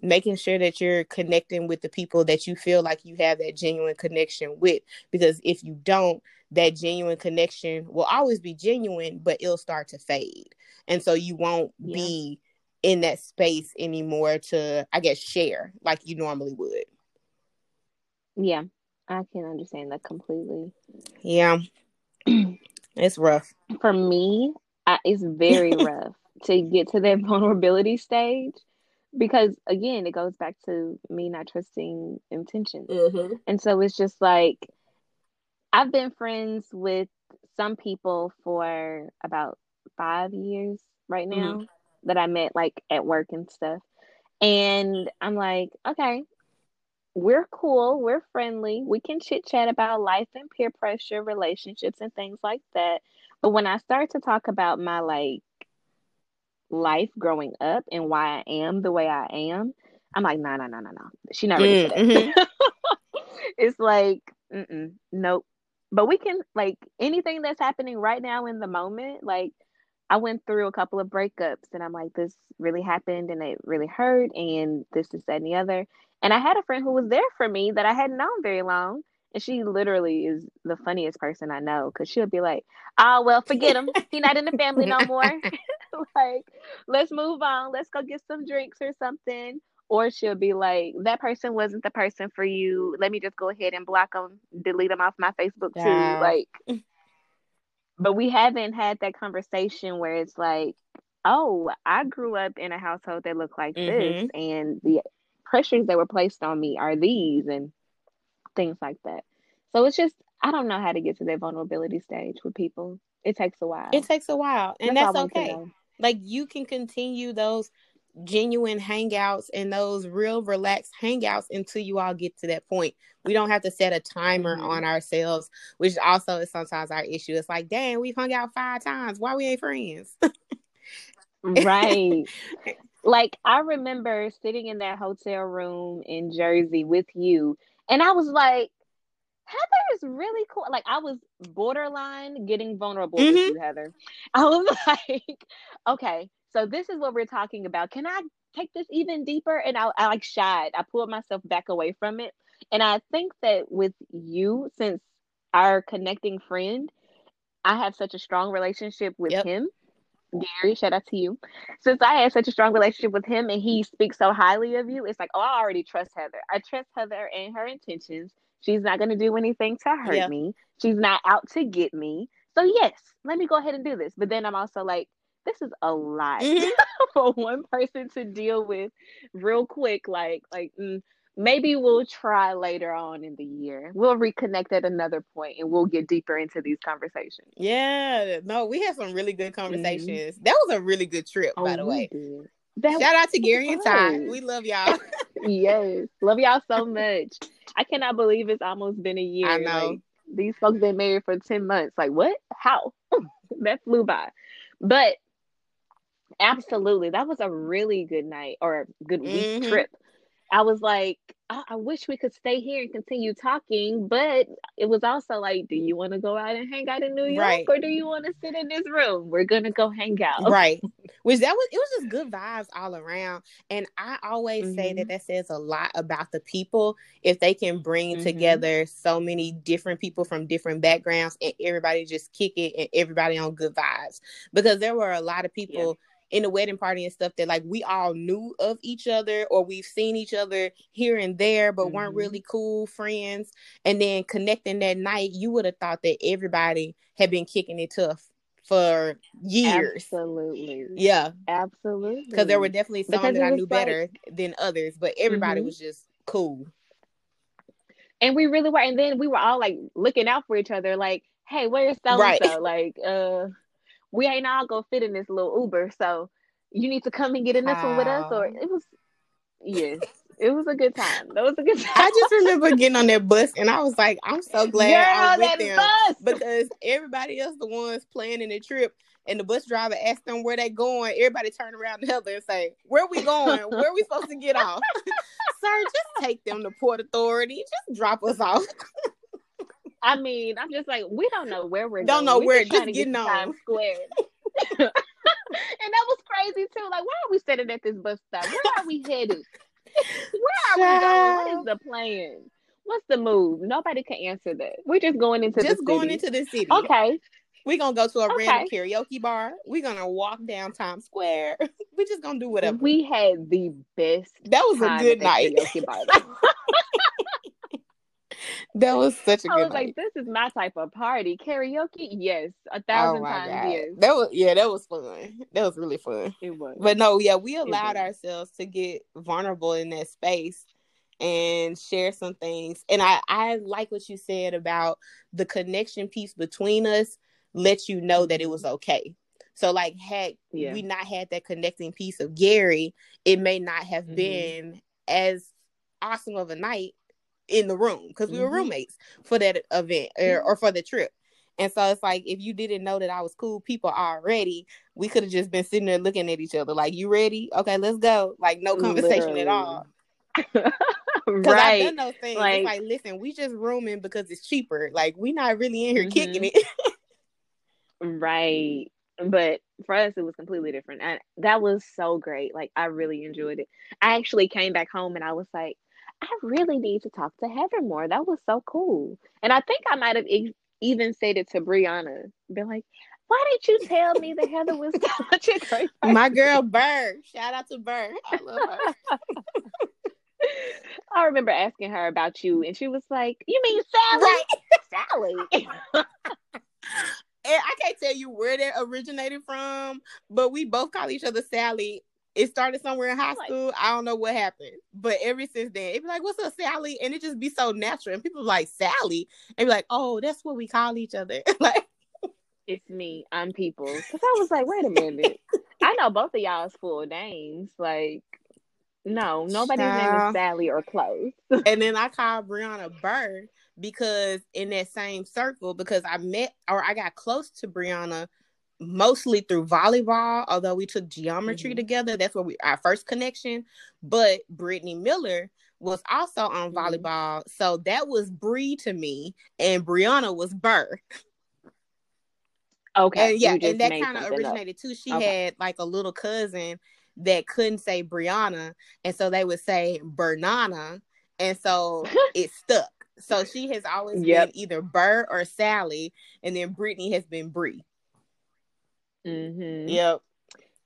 making sure that you're connecting with the people that you feel like you have that genuine connection with because if you don't that genuine connection will always be genuine but it'll start to fade. And so you won't yeah. be in that space anymore to i guess share like you normally would. Yeah i can understand that completely. Yeah. It's rough. For me I, it's very rough to get to that vulnerability stage because again it goes back to me not trusting intentions mm-hmm. and so it's just like i've been friends with some people for about five years right mm-hmm. now mm-hmm. that I met like at work and stuff. And I'm like, okay, we're cool, we're friendly, we can chit chat about life and peer pressure, relationships, and things like that. But when I start to talk about my like life growing up and why I am the way I am, I'm like, no, no, no, no, no. She not ready for that. Mm-hmm. it's like, nope. But we can like anything that's happening right now in the moment. Like, I went through a couple of breakups, and I'm like, this really happened, and it really hurt, and this, is that, and the other. And I had a friend who was there for me that I hadn't known very long. And she literally is the funniest person I know because she'll be like, oh, well, forget him. He's not in the family no more. like, let's move on. Let's go get some drinks or something. Or she'll be like, that person wasn't the person for you. Let me just go ahead and block them, delete them off my Facebook yeah. too. Like, but we haven't had that conversation where it's like, oh, I grew up in a household that looked like mm-hmm. this, and the pressures that were placed on me are these, and things like that. So it's just, I don't know how to get to that vulnerability stage with people. It takes a while. It takes a while, and that's, that's okay. Like you can continue those genuine hangouts and those real relaxed hangouts until you all get to that point. We don't have to set a timer mm-hmm. on ourselves, which also is sometimes our issue. It's like, dang, we've hung out five times. Why we ain't friends? right. Like I remember sitting in that hotel room in Jersey with you, and I was like, Heather is really cool. Like I was borderline getting vulnerable mm-hmm. with you, Heather. I was like, okay, so this is what we're talking about. Can I take this even deeper? And I, I like shied. I pulled myself back away from it. And I think that with you, since our connecting friend, I have such a strong relationship with yep. him. Gary, shout out to you. Since I had such a strong relationship with him and he speaks so highly of you, it's like, oh, I already trust Heather. I trust Heather and her intentions. She's not going to do anything to hurt yeah. me. She's not out to get me. So, yes, let me go ahead and do this. But then I'm also like, this is a lot mm-hmm. for one person to deal with real quick. Like, like mm, maybe we'll try later on in the year. We'll reconnect at another point and we'll get deeper into these conversations. Yeah, no, we had some really good mm-hmm. conversations. Mm-hmm. That was a really good trip, oh, by the way. Shout out to Gary and Ty. We love y'all. yes, love y'all so much. I cannot believe it's almost been a year. I know. Like, these folks been married for 10 months. Like, what? How? that flew by. But Absolutely. That was a really good night or a good week mm-hmm. trip. I was like, I-, I wish we could stay here and continue talking, but it was also like, do you want to go out and hang out in New York right. or do you want to sit in this room? We're gonna go hang out. Right. Which that was it was just good vibes all around. And I always mm-hmm. say that mm-hmm. that says a lot about the people if they can bring mm-hmm. together so many different people from different backgrounds and everybody just kick it and everybody on good vibes. Because there were a lot of people yeah in the wedding party and stuff that like we all knew of each other or we've seen each other here and there but mm-hmm. weren't really cool friends. And then connecting that night you would have thought that everybody had been kicking it tough for years. Absolutely. Yeah. Absolutely. Because there were definitely some because that i knew like... better than others but everybody mm-hmm. was just cool. And we really were and then we were all like looking out for each other like hey where's so and so like uh we ain't all gonna fit in this little Uber, so you need to come and get in this wow. one with us. Or it was, yes, it was a good time. That was a good time. I just remember getting on that bus, and I was like, I'm so glad I'm with them bus. because everybody else, the ones planning the trip, and the bus driver asked them where they going. Everybody turn around to Heather and say, "Where we going? Where we supposed to get off?" Sir, just take them to Port Authority. Just drop us off. I mean, I'm just like, we don't know where we're don't going. know we're where just getting on Times Square. and that was crazy too. Like, why are we sitting at this bus stop? Where are we headed? Where are we going? What is the plan? What's the move? Nobody can answer that. We're just going into just the going into the city. Okay. We're gonna go to a okay. random karaoke bar. We're gonna walk down Times Square. We're just gonna do whatever. We had the best. That was a good night. that was such a I good. I was night. like, this is my type of party. Karaoke, yes, a oh thousand oh times God. yes. That was yeah, that was fun. That was really fun. It was. But no, yeah, we allowed ourselves to get vulnerable in that space and share some things. And I I like what you said about the connection piece between us let you know that it was okay. So like had yeah. we not had that connecting piece of Gary, it may not have mm-hmm. been as awesome of a night in the room because we were mm-hmm. roommates for that event or, or, for the trip. And so it's like if you didn't know that I was cool people already, we could have just been sitting there looking at each other like, "You ready? Okay, let's go." Like no conversation Literally. at all. right. I've done those things. Like, it's like, listen, we just rooming because it's cheaper. Like we not really in here mm-hmm. kicking it. right. But for us, it was completely different. And that was so great. Like I really enjoyed it. I actually came back home and I was like, I really need to talk to Heather more. That was so cool. And I think I might have e- even said it to Brianna. Be like, why didn't you tell me that Heather was such a great person? My girl Burr. Shout out to Burr. I love her. I remember asking her about you, and she was like, "You mean Sally? Right. Sally." and I can't tell you where that originated from, but we both call each other Sally it started somewhere in high school. I don't know what happened, but ever since then, it'd be like, "What's up, Sally?" And it just be so natural, and people like Sally, and be like, "Oh, that's what we call each other." like, it's me. I'm people. Because I was like, wait a minute, I know both of y'all's full names. Like, no, nobody's Child. name is Sally or close. and then I called Brianna Burr because in that same circle, because I met or I got close to Brianna mostly through volleyball, although we took geometry mm-hmm. together. That's where we our first connection. But Brittany Miller was also on mm-hmm. volleyball. So that was Bree to me, and Brianna was Burr. Okay. And yeah, and that kind of originated up. too. She okay. had like a little cousin that couldn't say Brianna, and so they would say Bernana, and so it stuck. So she has always yep. been either Burr or Sally, and then Brittany has been Bree. Mm-hmm. Yep.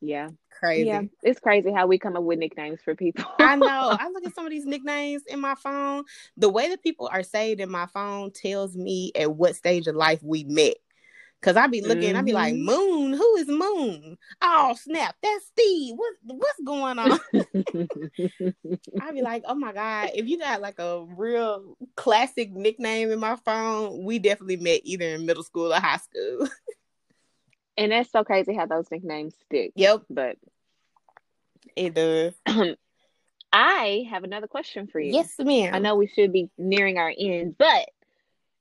Yeah. Crazy. Yeah. It's crazy how we come up with nicknames for people. I know. I look at some of these nicknames in my phone. The way that people are saved in my phone tells me at what stage of life we met. Cause I be looking, mm-hmm. I be like, mm-hmm. Moon, who is Moon? Oh snap, that's Steve. What what's going on? I be like, oh my God, if you got like a real classic nickname in my phone, we definitely met either in middle school or high school. And that's so crazy how those nicknames stick. Yep. But it does. I have another question for you. Yes, ma'am. I know we should be nearing our end, but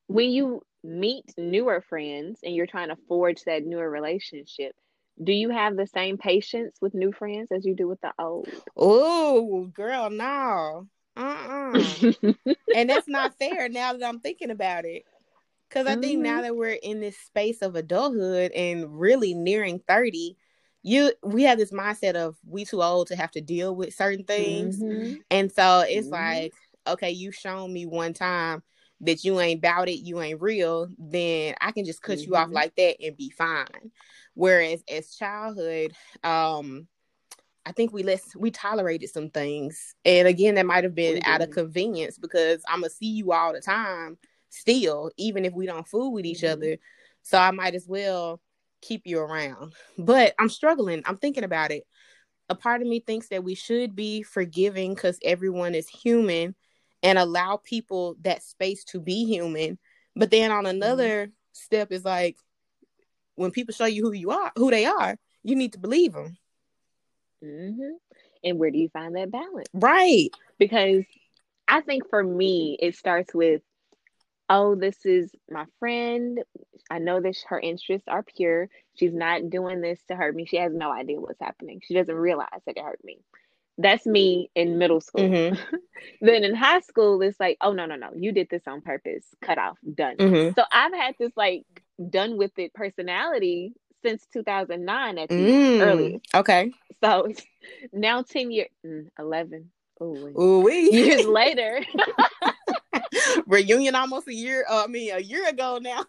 when you meet newer friends and you're trying to forge that newer relationship, do you have the same patience with new friends as you do with the old? Oh, girl, no. Uh-uh. and that's not fair now that I'm thinking about it. Because I mm-hmm. think now mm-hmm. that we're in this space of adulthood and really nearing 30, you we have this mindset of we too old to have to deal with certain things. Mm-hmm. And so it's mm-hmm. like, okay, you've shown me one time that you ain't about it, you ain't real, then I can just cut you off mm-hmm. like that and be fine. Whereas as childhood, um, I think we let we tolerated some things. And again, that might have been out of convenience because I'm gonna see you all the time still, even if we don't fool with each mm-hmm. other. So I might as well keep you around. But I'm struggling. I'm thinking about it. A part of me thinks that we should be forgiving because everyone is human and allow people that space to be human. But then on another mm-hmm. step is like when people show you who you are, who they are, you need to believe them. Mm-hmm. And where do you find that balance? Right. Because I think for me, it starts with oh, this is my friend. I know that her interests are pure. She's not doing this to hurt me. She has no idea what's happening. She doesn't realize that it hurt me. That's me in middle school. Mm-hmm. then in high school, it's like, oh, no, no, no. You did this on purpose. Cut off. Done. Mm-hmm. So I've had this like done with it personality since 2009 at the mm, earliest. Okay. So now 10 years, mm, 11, Ooh wait. years later. Reunion almost a year. Uh, I mean, a year ago now.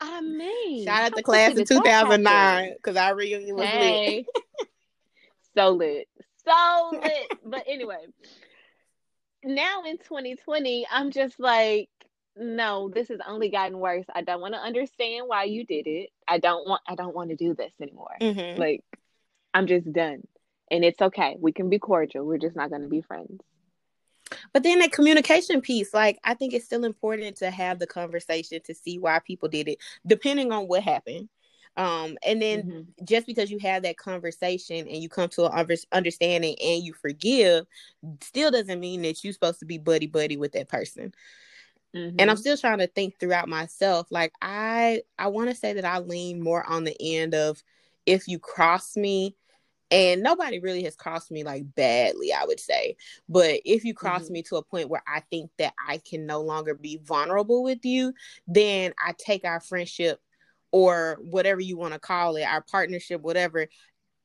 I mean, shout out to class of 2009 because our reunion was hey. lit. so lit, so lit. But anyway, now in 2020, I'm just like, no, this has only gotten worse. I don't want to understand why you did it. I don't want. I don't want to do this anymore. Mm-hmm. Like, I'm just done and it's okay. We can be cordial. We're just not going to be friends. But then that communication piece, like I think it's still important to have the conversation to see why people did it, depending on what happened. Um, and then mm-hmm. just because you have that conversation and you come to an understanding and you forgive, still doesn't mean that you're supposed to be buddy buddy with that person. Mm-hmm. And I'm mm-hmm. still trying to think throughout myself. Like I, I want to say that I lean more on the end of if you cross me, and nobody really has crossed me like badly i would say but if you cross mm-hmm. me to a point where i think that i can no longer be vulnerable with you then i take our friendship or whatever you want to call it our partnership whatever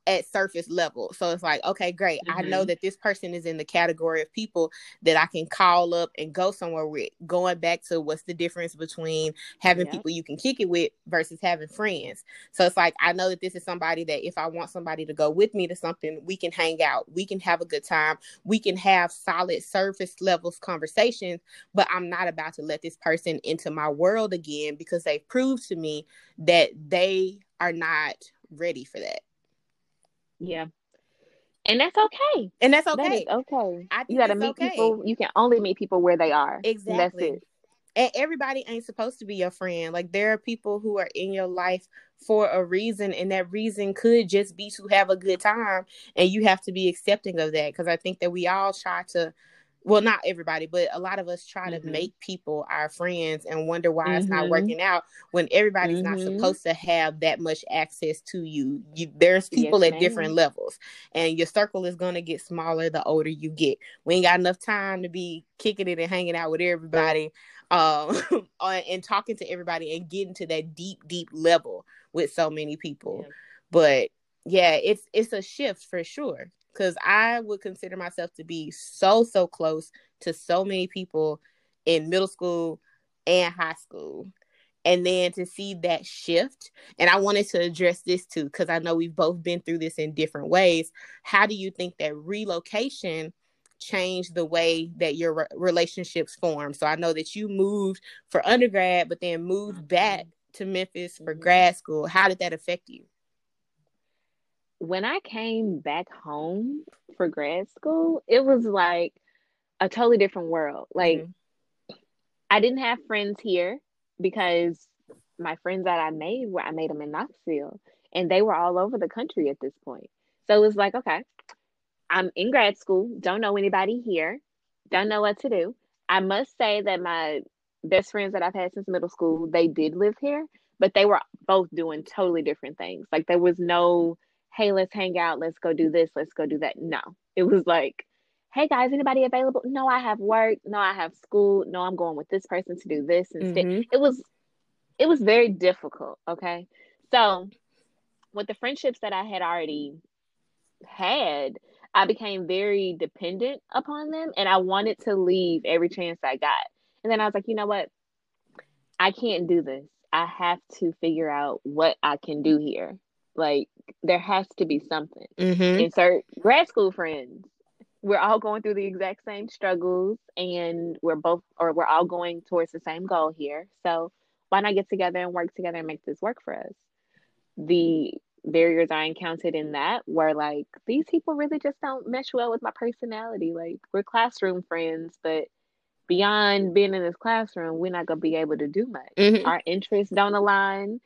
at surface level. So it's like, okay, great. Mm-hmm. I know mm-hmm. that this person is in the category of people that I can call up and go somewhere with. Going back to what's the difference between having people you can kick it with versus having friends. So it's like, I know that this is somebody that if I want somebody to go with me to something, we can hang out, we can have a good time, we can have solid surface levels conversations, but I'm not about to let this person into my world again because they've proved to me that they are not ready for that. Yeah. And that's okay. And that's okay. That okay. you got to meet okay. people. You can only meet people where they are. Exactly. That's it. And everybody ain't supposed to be your friend. Like there are people who are in your life for a reason, and that reason could just be to have a good time. And you have to be accepting of that because I think that we all try to well not everybody but a lot of us try mm-hmm. to make people our friends and wonder why mm-hmm. it's not mm-hmm. working out when everybody's mm-hmm. not supposed to have that much access to you, you there's people yes, at different levels and your circle is going to get smaller the older you get we ain't got enough time to be kicking it and hanging out with everybody um and talking to everybody and getting to that deep deep level with so many people yeah. but yeah it's it's a shift for sure because I would consider myself to be so, so close to so many people in middle school and high school. And then to see that shift, and I wanted to address this too, because I know we've both been through this in different ways. How do you think that relocation changed the way that your re- relationships form? So I know that you moved for undergrad, but then moved back to Memphis for mm-hmm. grad school. How did that affect you? When I came back home for grad school, it was like a totally different world. Like mm-hmm. I didn't have friends here because my friends that I made were I made them in Knoxville and they were all over the country at this point. So it was like, okay, I'm in grad school, don't know anybody here, don't know what to do. I must say that my best friends that I've had since middle school, they did live here, but they were both doing totally different things. Like there was no hey, let's hang out, let's go do this, let's go do that. No, it was like, hey guys, anybody available? No, I have work. No, I have school. No, I'm going with this person to do this instead. Mm-hmm. It was, it was very difficult. Okay, so with the friendships that I had already had, I became very dependent upon them, and I wanted to leave every chance I got. And then I was like, you know what? I can't do this. I have to figure out what I can do here. Like there has to be something. Mm-hmm. Insert grad school friends. We're all going through the exact same struggles and we're both or we're all going towards the same goal here. So why not get together and work together and make this work for us? The barriers I encountered in that were like these people really just don't mesh well with my personality. Like we're classroom friends, but beyond being in this classroom, we're not gonna be able to do much. Mm-hmm. Our interests don't align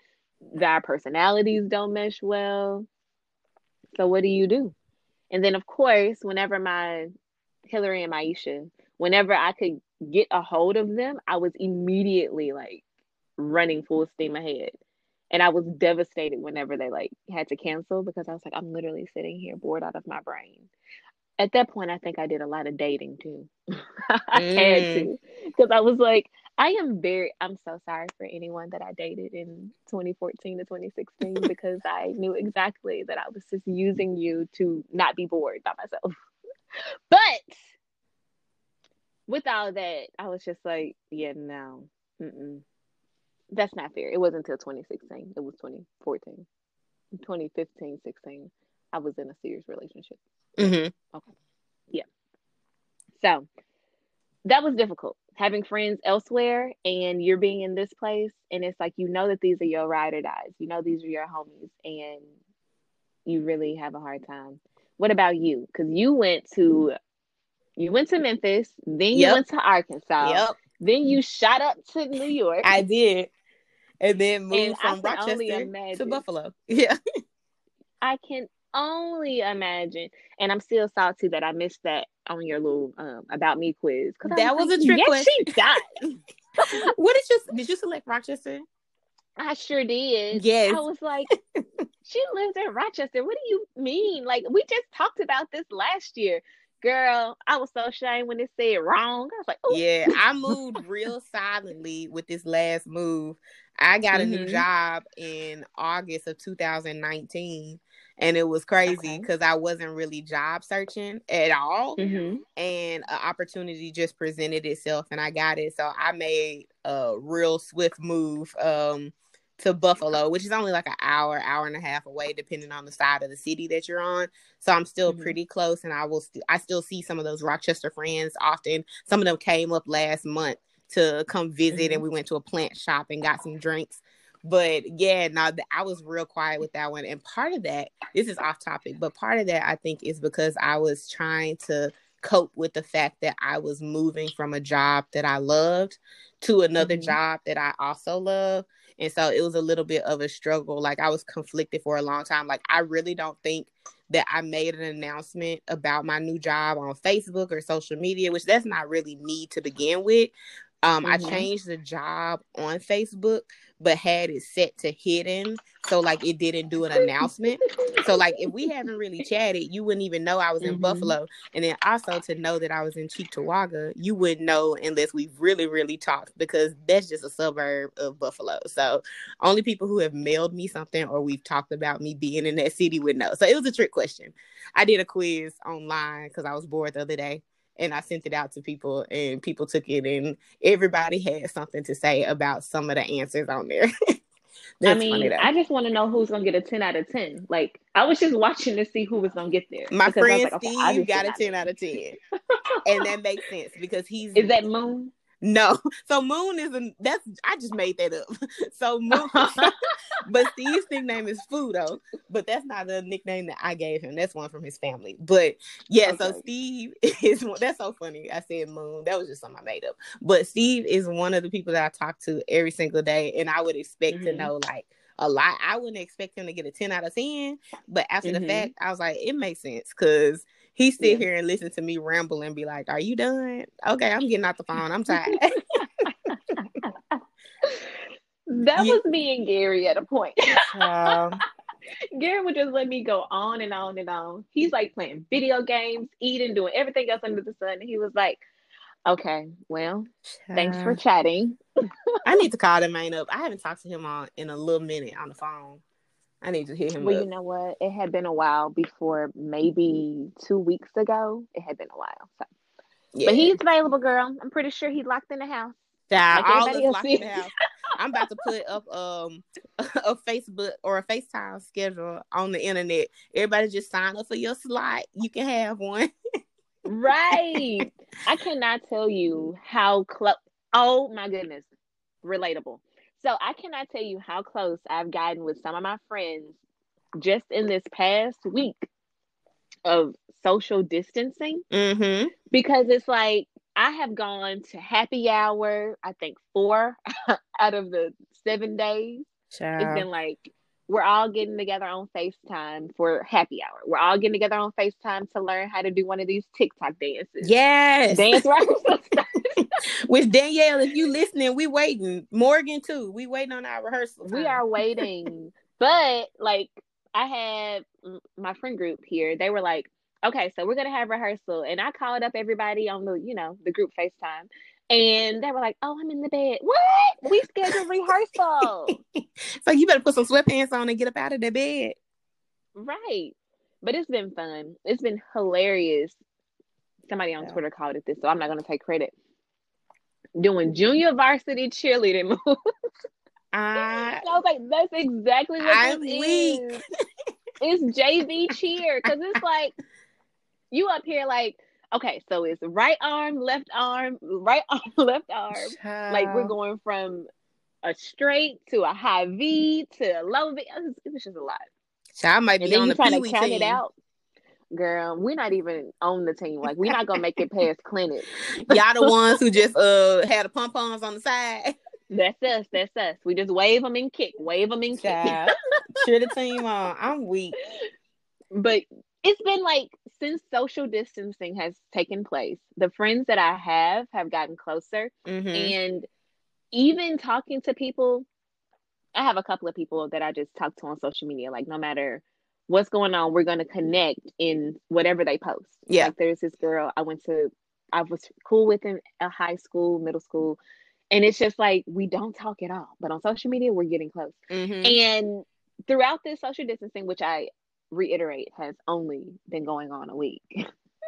our personalities don't mesh well. So what do you do? And then of course, whenever my Hillary and Maisha, whenever I could get a hold of them, I was immediately like running full steam ahead. And I was devastated whenever they like had to cancel because I was like, I'm literally sitting here bored out of my brain. At that point, I think I did a lot of dating too. I mm. had to because I was like, I am very, I'm so sorry for anyone that I dated in 2014 to 2016 because I knew exactly that I was just using you to not be bored by myself. but with all that, I was just like, yeah, no, mm-mm. that's not fair. It wasn't until 2016, it was 2014, 2015, 16. I was in a serious relationship. Mm-hmm. Okay. Yeah. So that was difficult having friends elsewhere and you're being in this place and it's like you know that these are your ride or dies you know these are your homies and you really have a hard time what about you because you went to You went to Memphis, then you yep. went to Arkansas. Yep. Then you shot up to New York. I did. And then moved and from Rochester to Buffalo. Yeah. I can only imagine. And I'm still salty that I missed that on your little um, about me quiz. Because that was, a trick yes, question. She died. what did you did you select Rochester? I sure did. Yes. I was like, she lives in Rochester. What do you mean? Like we just talked about this last year. Girl, I was so ashamed when it said wrong. I was like, Ooh. yeah, I moved real silently with this last move. I got a mm-hmm. new job in August of 2019 and it was crazy because okay. I wasn't really job searching at all, mm-hmm. and an opportunity just presented itself, and I got it. So I made a real swift move um, to Buffalo, which is only like an hour, hour and a half away, depending on the side of the city that you're on. So I'm still mm-hmm. pretty close, and I will, st- I still see some of those Rochester friends often. Some of them came up last month to come visit, mm-hmm. and we went to a plant shop and got some drinks. But yeah, now I was real quiet with that one. And part of that, this is off topic, but part of that I think is because I was trying to cope with the fact that I was moving from a job that I loved to another mm-hmm. job that I also love. And so it was a little bit of a struggle. Like I was conflicted for a long time. Like I really don't think that I made an announcement about my new job on Facebook or social media, which that's not really me to begin with. Um, mm-hmm. I changed the job on Facebook, but had it set to hidden. So like it didn't do an announcement. So like if we haven't really chatted, you wouldn't even know I was in mm-hmm. Buffalo. And then also to know that I was in Cheektowaga, you wouldn't know unless we really, really talked because that's just a suburb of Buffalo. So only people who have mailed me something or we've talked about me being in that city would know. So it was a trick question. I did a quiz online because I was bored the other day and I sent it out to people and people took it and everybody had something to say about some of the answers on there. I mean, I just want to know who's gonna get a ten out of ten. Like, I was just watching to see who was gonna get there. My friend like, Steve okay, got a ten out of ten, and that makes sense because he's is that Moon. No. So Moon is a that's I just made that up. So Moon but Steve's nickname is Fudo, but that's not the nickname that I gave him. That's one from his family. But yeah, okay. so Steve is that's so funny. I said Moon. That was just something I made up. But Steve is one of the people that I talk to every single day, and I would expect mm-hmm. to know like a lot. I wouldn't expect him to get a 10 out of 10, but after mm-hmm. the fact, I was like, it makes sense because he sit yeah. here and listen to me ramble and be like, Are you done? Okay, I'm getting off the phone. I'm tired. that yeah. was me and Gary at a point. Um, Gary would just let me go on and on and on. He's like playing video games, eating, doing everything else under the sun. And he was like, Okay, well, thanks for chatting. I need to call the man up. I haven't talked to him on in a little minute on the phone. I need to hit him. Well, up. you know what? It had been a while before, maybe two weeks ago. It had been a while. So. Yeah. But he's available, girl. I'm pretty sure he's locked in the house. Yeah, like all locked in the house. I'm about to put up um a Facebook or a FaceTime schedule on the internet. Everybody just sign up for your slot. You can have one. right. I cannot tell you how close. Oh my goodness. Relatable. So I cannot tell you how close I've gotten with some of my friends just in this past week of social distancing mm-hmm. because it's like I have gone to happy hour, I think four out of the seven days. Child. It's been like we're all getting together on FaceTime for happy hour. We're all getting together on FaceTime to learn how to do one of these TikTok dances. Yes. Dance right. With Danielle, if you listening, we waiting. Morgan too. We waiting on our rehearsal. Time. We are waiting. but like I had my friend group here, they were like, okay, so we're gonna have rehearsal. And I called up everybody on the, you know, the group FaceTime. And they were like, "Oh, I'm in the bed. What? We scheduled rehearsal. so you better put some sweatpants on and get up out of the bed." Right. But it's been fun. It's been hilarious. Somebody on yeah. Twitter called it this, so I'm not gonna take credit. Doing junior varsity cheerleading moves. I, I was like, that's exactly what I'm weak. Is. It's JV cheer because it's like you up here like okay, so it's right arm, left arm, right arm, left arm. Child. Like we're going from a straight to a high V to a low V. It was, just a lot. So I might be on the trying to count team. it out. girl, we're not even on the team. Like, we're not gonna make it past clinic. Y'all the ones who just uh had the pom poms on the side. That's us. That's us. We just wave them and kick, wave them and kick. Cheer the team on. I'm weak. But it's been like since social distancing has taken place, the friends that I have have gotten closer. Mm-hmm. And even talking to people, I have a couple of people that I just talk to on social media. Like, no matter what's going on, we're going to connect in whatever they post. Yeah. Like, there's this girl I went to, I was cool with in a high school, middle school. And it's just like we don't talk at all. But on social media, we're getting close. Mm-hmm. And throughout this social distancing, which I reiterate has only been going on a week,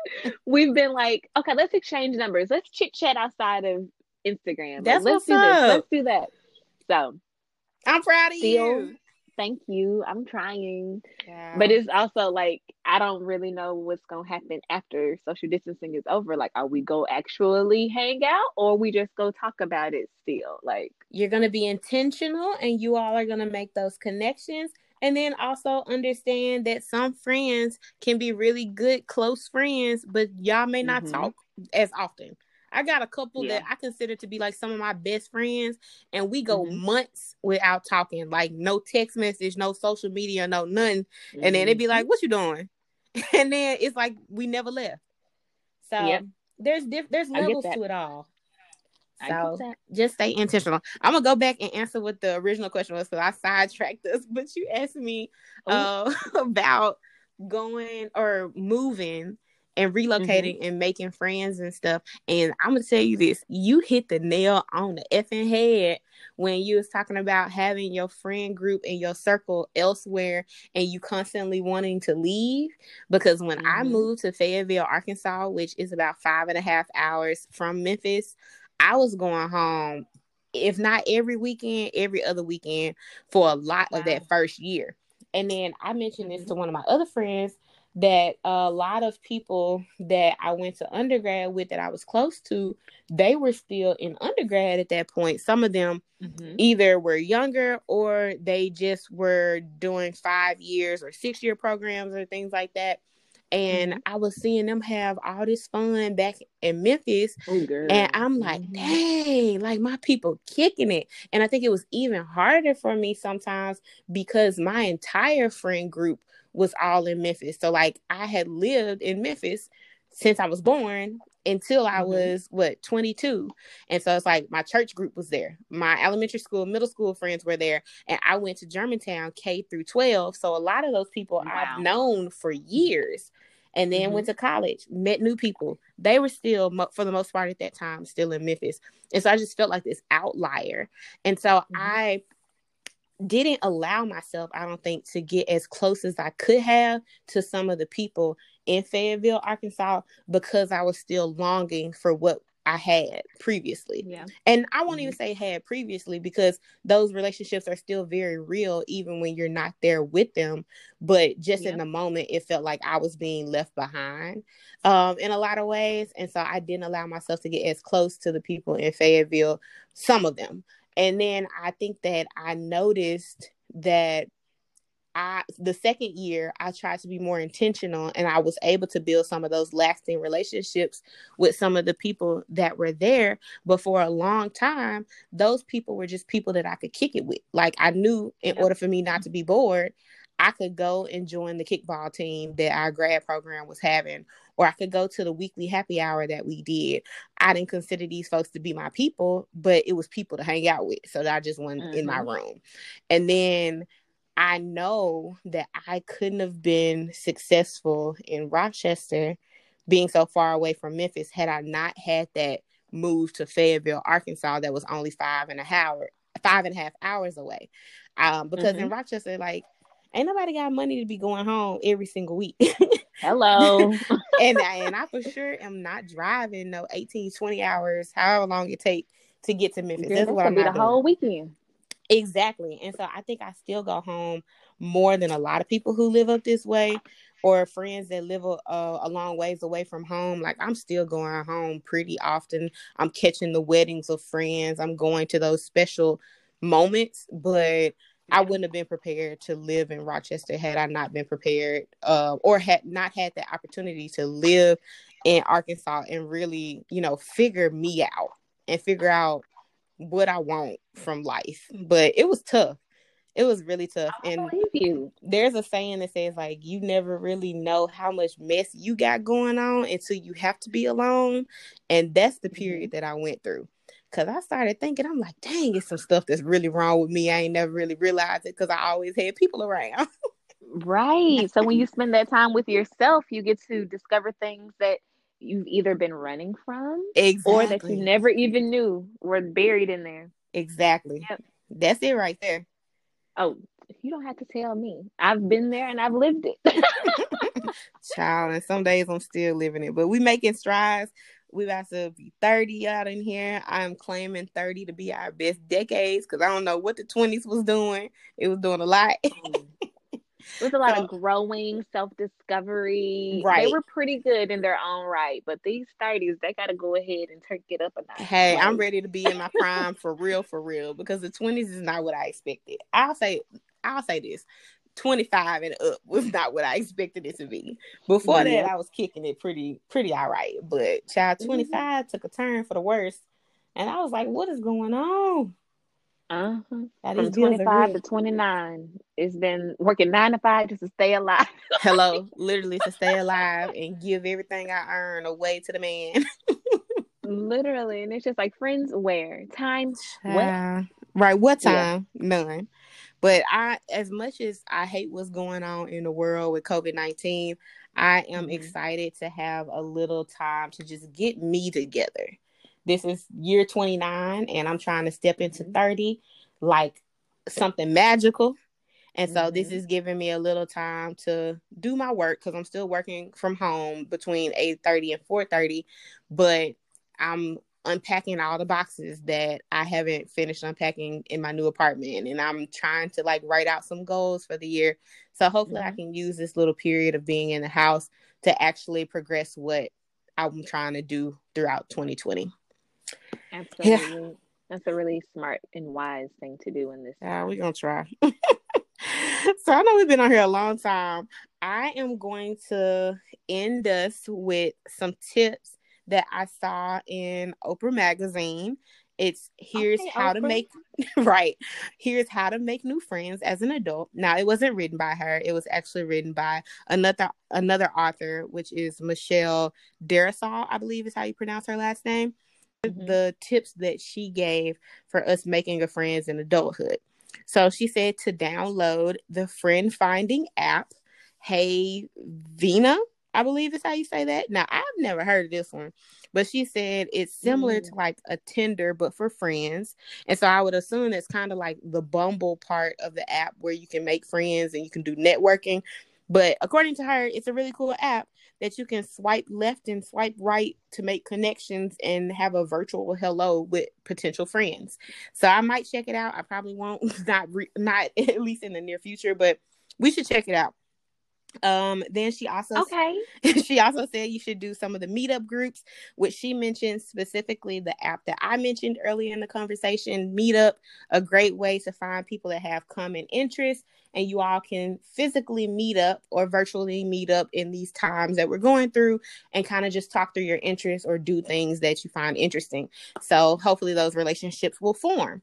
we've been like, okay, let's exchange numbers. Let's chit chat outside of Instagram. That's like, let's do up. this. Let's do that. So I'm proud of still, you. Thank you. I'm trying. Yeah. But it's also like I don't really know what's gonna happen after social distancing is over. Like, are we go actually hang out or we just go talk about it still? Like you're gonna be intentional and you all are gonna make those connections. And then also understand that some friends can be really good, close friends, but y'all may not mm-hmm. talk as often. I got a couple yeah. that I consider to be like some of my best friends, and we go mm-hmm. months without talking, like no text message, no social media, no none. Mm-hmm. And then they'd be like, mm-hmm. "What you doing?" And then it's like we never left. So yep. there's diff- there's levels to it all. So just stay intentional. I'm gonna go back and answer what the original question was, so I sidetracked us. But you asked me uh, about going or moving and relocating mm-hmm. and making friends and stuff. And I'm gonna tell you this: you hit the nail on the effing head when you was talking about having your friend group and your circle elsewhere, and you constantly wanting to leave. Because when mm-hmm. I moved to Fayetteville, Arkansas, which is about five and a half hours from Memphis, I was going home. If not every weekend, every other weekend for a lot wow. of that first year. And then I mentioned this mm-hmm. to one of my other friends that a lot of people that I went to undergrad with that I was close to, they were still in undergrad at that point. Some of them mm-hmm. either were younger or they just were doing five years or six year programs or things like that. And mm-hmm. I was seeing them have all this fun back in Memphis. Oh, and I'm like, mm-hmm. dang, like my people kicking it. And I think it was even harder for me sometimes because my entire friend group was all in Memphis. So like I had lived in Memphis since I was born until I mm-hmm. was what 22. And so it's like my church group was there. My elementary school, middle school friends were there and I went to Germantown K through 12. So a lot of those people wow. I've known for years. And then mm-hmm. went to college, met new people. They were still, for the most part at that time, still in Memphis. And so I just felt like this outlier. And so mm-hmm. I didn't allow myself, I don't think, to get as close as I could have to some of the people in Fayetteville, Arkansas, because I was still longing for what I had previously. Yeah. And I won't mm-hmm. even say had previously because those relationships are still very real, even when you're not there with them. But just yeah. in the moment, it felt like I was being left behind um, in a lot of ways. And so I didn't allow myself to get as close to the people in Fayetteville, some of them. And then I think that I noticed that I the second year I tried to be more intentional and I was able to build some of those lasting relationships with some of the people that were there but for a long time those people were just people that I could kick it with like I knew in order for me not to be bored I could go and join the kickball team that our grad program was having, or I could go to the weekly happy hour that we did. I didn't consider these folks to be my people, but it was people to hang out with. So I just went mm-hmm. in my mm-hmm. room. And then I know that I couldn't have been successful in Rochester being so far away from Memphis had I not had that move to Fayetteville, Arkansas that was only five and a half five and a half hours away. Um, because mm-hmm. in Rochester, like ain't nobody got money to be going home every single week. Hello. and and I for sure am not driving no 18, 20 hours, however long it take to get to Memphis. That's, that's what I'm be the doing. whole weekend. Exactly. And so I think I still go home more than a lot of people who live up this way or friends that live a, a, long ways away from home. Like I'm still going home pretty often. I'm catching the weddings of friends. I'm going to those special moments, but I wouldn't have been prepared to live in Rochester had I not been prepared uh, or had not had the opportunity to live in Arkansas and really, you know, figure me out and figure out what I want from life. But it was tough. It was really tough. And you. there's a saying that says like you never really know how much mess you got going on until you have to be alone. And that's the period mm-hmm. that I went through. Cause I started thinking, I'm like, dang, it's some stuff that's really wrong with me. I ain't never really realized it because I always had people around. right. So when you spend that time with yourself, you get to discover things that you've either been running from exactly. or that you never even knew were buried in there. Exactly. Yep. That's it right there. Oh, you don't have to tell me. I've been there and I've lived it. Child, and some days I'm still living it, but we making strides. We about to be 30 out in here. I'm claiming 30 to be our best decades because I don't know what the 20s was doing. It was doing a lot. It was a lot so, of growing, self discovery. Right. They were pretty good in their own right, but these 30s, they got to go ahead and turn it up a notch. Hey, I'm ready to be in my prime for real, for real, because the 20s is not what I expected. I'll say, I'll say this. 25 and up was not what I expected it to be. Before that, I was kicking it pretty, pretty all right. But child mm-hmm. 25 mm-hmm. took a turn for the worse. And I was like, what is going on? Uh-huh. From 25 to 29. It's been working nine to five just to stay alive. Hello, literally to stay alive and give everything I earn away to the man. literally. And it's just like friends where? Time what? Right. What time? Yeah. None. But I as much as I hate what's going on in the world with COVID-19, I am mm-hmm. excited to have a little time to just get me together this is year 29 and I'm trying to step into mm-hmm. 30 like something magical. And so mm-hmm. this is giving me a little time to do my work because I'm still working from home between 8:30 and 4:30, but I'm unpacking all the boxes that I haven't finished unpacking in my new apartment and I'm trying to like write out some goals for the year. So hopefully mm-hmm. I can use this little period of being in the house to actually progress what I'm trying to do throughout 2020. Absolutely. Yeah. That's a really smart and wise thing to do in this. Yeah, we're gonna try. so I know we've been on here a long time. I am going to end us with some tips that I saw in Oprah magazine. It's here's okay, how Oprah. to make right. Here's how to make new friends as an adult. Now it wasn't written by her. It was actually written by another another author, which is Michelle Darrisaw, I believe is how you pronounce her last name mm-hmm. the tips that she gave for us making a friends in adulthood. So she said to download the friend finding app. Hey Vina, I believe is how you say that. Now I've never heard of this one, but she said it's similar mm. to like a Tinder but for friends. And so I would assume it's kind of like the Bumble part of the app where you can make friends and you can do networking. But according to her, it's a really cool app that you can swipe left and swipe right to make connections and have a virtual hello with potential friends. So I might check it out. I probably won't, not re- not at least in the near future, but we should check it out. Um, then she also okay. she also said you should do some of the meetup groups, which she mentioned specifically the app that I mentioned earlier in the conversation. Meetup, a great way to find people that have common interests, and you all can physically meet up or virtually meet up in these times that we're going through, and kind of just talk through your interests or do things that you find interesting. So hopefully those relationships will form.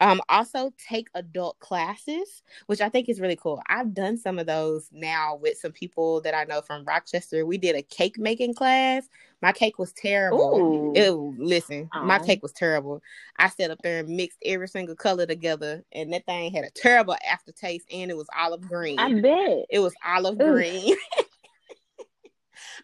Um, also take adult classes, which I think is really cool. I've done some of those now with some people that I know from Rochester. We did a cake making class. My cake was terrible. It, listen, Aww. my cake was terrible. I sat up there and mixed every single color together, and that thing had a terrible aftertaste, and it was olive green. I bet it was olive Ooh. green.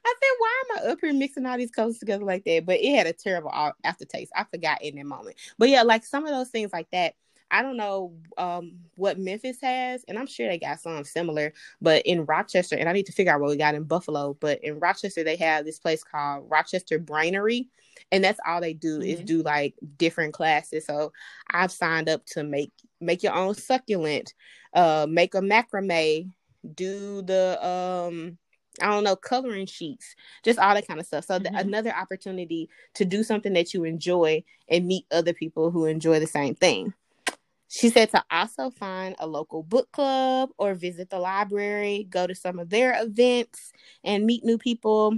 I said, why am I up here mixing all these colors together like that? But it had a terrible aftertaste. I forgot in that moment. But yeah, like some of those things like that. I don't know um, what Memphis has, and I'm sure they got some similar. But in Rochester, and I need to figure out what we got in Buffalo. But in Rochester, they have this place called Rochester Brainery, and that's all they do mm-hmm. is do like different classes. So I've signed up to make make your own succulent, uh, make a macrame, do the um I don't know, coloring sheets, just all that kind of stuff. So mm-hmm. the, another opportunity to do something that you enjoy and meet other people who enjoy the same thing. She said to also find a local book club or visit the library, go to some of their events and meet new people.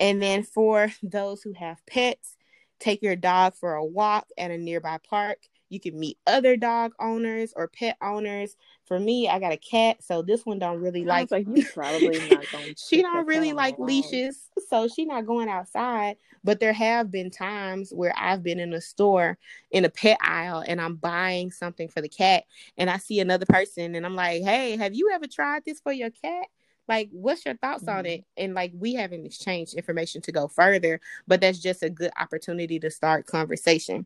And then for those who have pets, take your dog for a walk at a nearby park. You can meet other dog owners or pet owners. For me, I got a cat, so this one don't really like. like you probably not going. she don't really like leashes, so she not going outside. But there have been times where I've been in a store in a pet aisle and I'm buying something for the cat, and I see another person, and I'm like, "Hey, have you ever tried this for your cat?" like what's your thoughts mm-hmm. on it and like we haven't exchanged information to go further but that's just a good opportunity to start conversation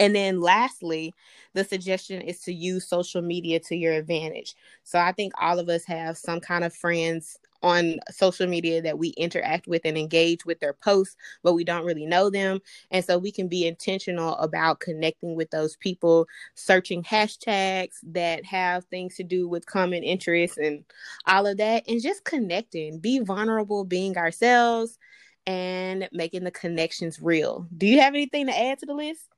and then lastly, the suggestion is to use social media to your advantage. So I think all of us have some kind of friends on social media that we interact with and engage with their posts, but we don't really know them. And so we can be intentional about connecting with those people, searching hashtags that have things to do with common interests and all of that, and just connecting, be vulnerable, being ourselves, and making the connections real. Do you have anything to add to the list?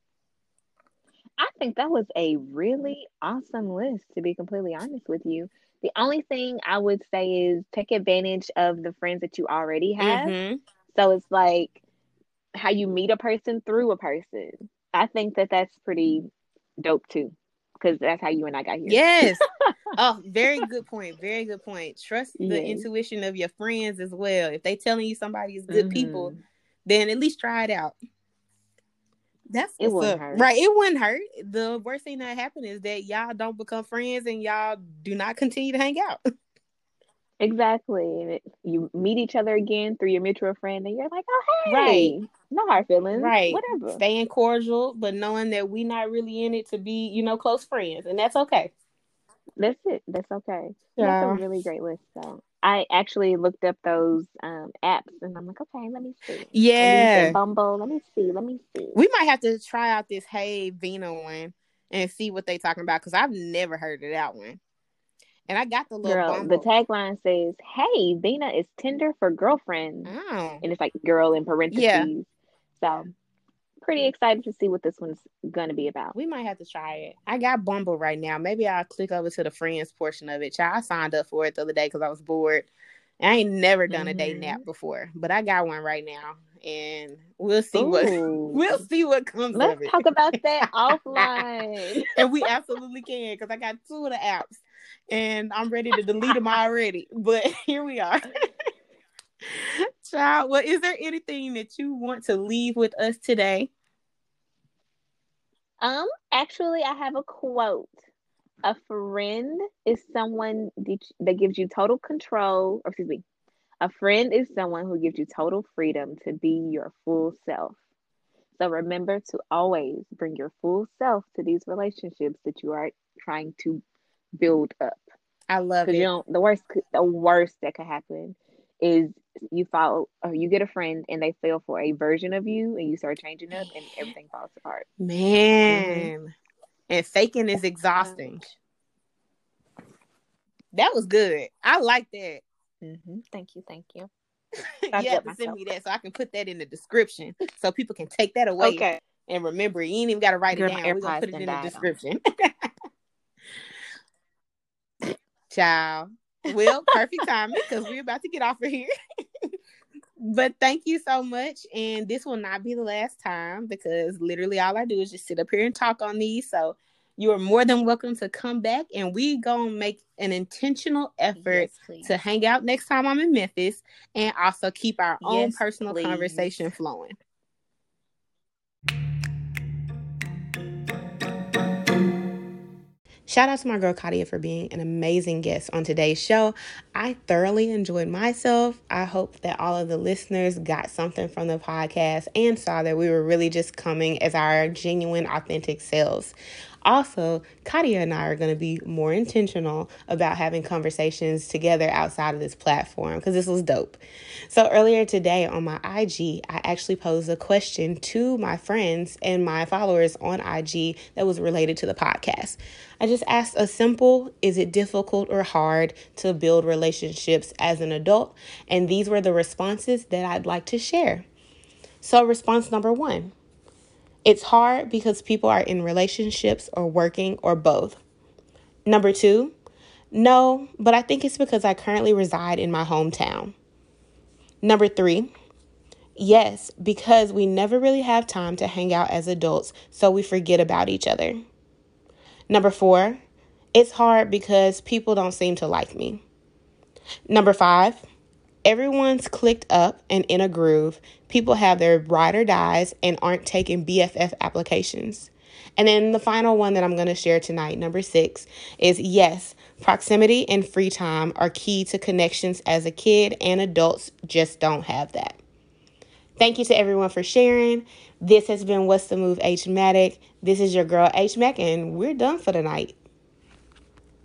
I think that was a really awesome list, to be completely honest with you. The only thing I would say is take advantage of the friends that you already have. Mm-hmm. So it's like how you meet a person through a person. I think that that's pretty dope too, because that's how you and I got here. Yes. oh, very good point. Very good point. Trust yes. the intuition of your friends as well. If they're telling you somebody is good mm-hmm. people, then at least try it out. That's it wouldn't hurt. Right. It wouldn't hurt. The worst thing that happened is that y'all don't become friends and y'all do not continue to hang out. Exactly. You meet each other again through your mutual friend and you're like, oh hey. Right. No hard feelings. Right. Whatever. Staying cordial, but knowing that we not really in it to be, you know, close friends. And that's okay. That's it. That's okay. Yeah. That's a really great list though. I actually looked up those um, apps and I'm like, okay, let me see. Yeah. Bumble. Let me see. Let me see. We might have to try out this Hey Vina one and see what they're talking about because I've never heard of that one. And I got the little girl. Bumble. The tagline says, "Hey, Vina is Tinder for girlfriends," oh. and it's like girl in parentheses. Yeah. So pretty excited to see what this one's gonna be about. We might have to try it. I got Bumble right now. Maybe I'll click over to the friends portion of it. Child, I signed up for it the other day because I was bored. I ain't never done a day nap mm-hmm. before, but I got one right now, and we'll see Ooh. what we'll see what comes. Let's talk about that offline, and we absolutely can because I got two of the apps, and I'm ready to delete them already. But here we are. Child, well, is there anything that you want to leave with us today? Um, actually, I have a quote. A friend is someone that gives you total control, or excuse me, a friend is someone who gives you total freedom to be your full self. So remember to always bring your full self to these relationships that you are trying to build up. I love it. You know, the worst, the worst that could happen is you follow or you get a friend and they feel for a version of you and you start changing up and everything falls apart. Man. Mm-hmm. And faking is exhausting. That was good. I like that. Mm-hmm. Thank you. Thank you. you have to send me that so I can put that in the description so people can take that away okay. and remember. You ain't even got to write it down. We're going to put it in the description. Ciao. Well, perfect timing because we're about to get off of here. but thank you so much. And this will not be the last time because literally all I do is just sit up here and talk on these. So you are more than welcome to come back and we gonna make an intentional effort yes, to hang out next time I'm in Memphis and also keep our yes, own personal please. conversation flowing. Shout out to my girl Katia for being an amazing guest on today's show. I thoroughly enjoyed myself. I hope that all of the listeners got something from the podcast and saw that we were really just coming as our genuine, authentic selves. Also, Katia and I are going to be more intentional about having conversations together outside of this platform because this was dope. So, earlier today on my IG, I actually posed a question to my friends and my followers on IG that was related to the podcast. I just asked a simple Is it difficult or hard to build relationships as an adult? And these were the responses that I'd like to share. So, response number one It's hard because people are in relationships or working or both. Number two, no, but I think it's because I currently reside in my hometown. Number three, yes, because we never really have time to hang out as adults, so we forget about each other. Number four, it's hard because people don't seem to like me. Number five, everyone's clicked up and in a groove. People have their ride or dies and aren't taking BFF applications. And then the final one that I'm going to share tonight, number six, is yes, proximity and free time are key to connections as a kid, and adults just don't have that. Thank you to everyone for sharing. This has been What's the Move H Matic. This is your girl H Mac, and we're done for the night.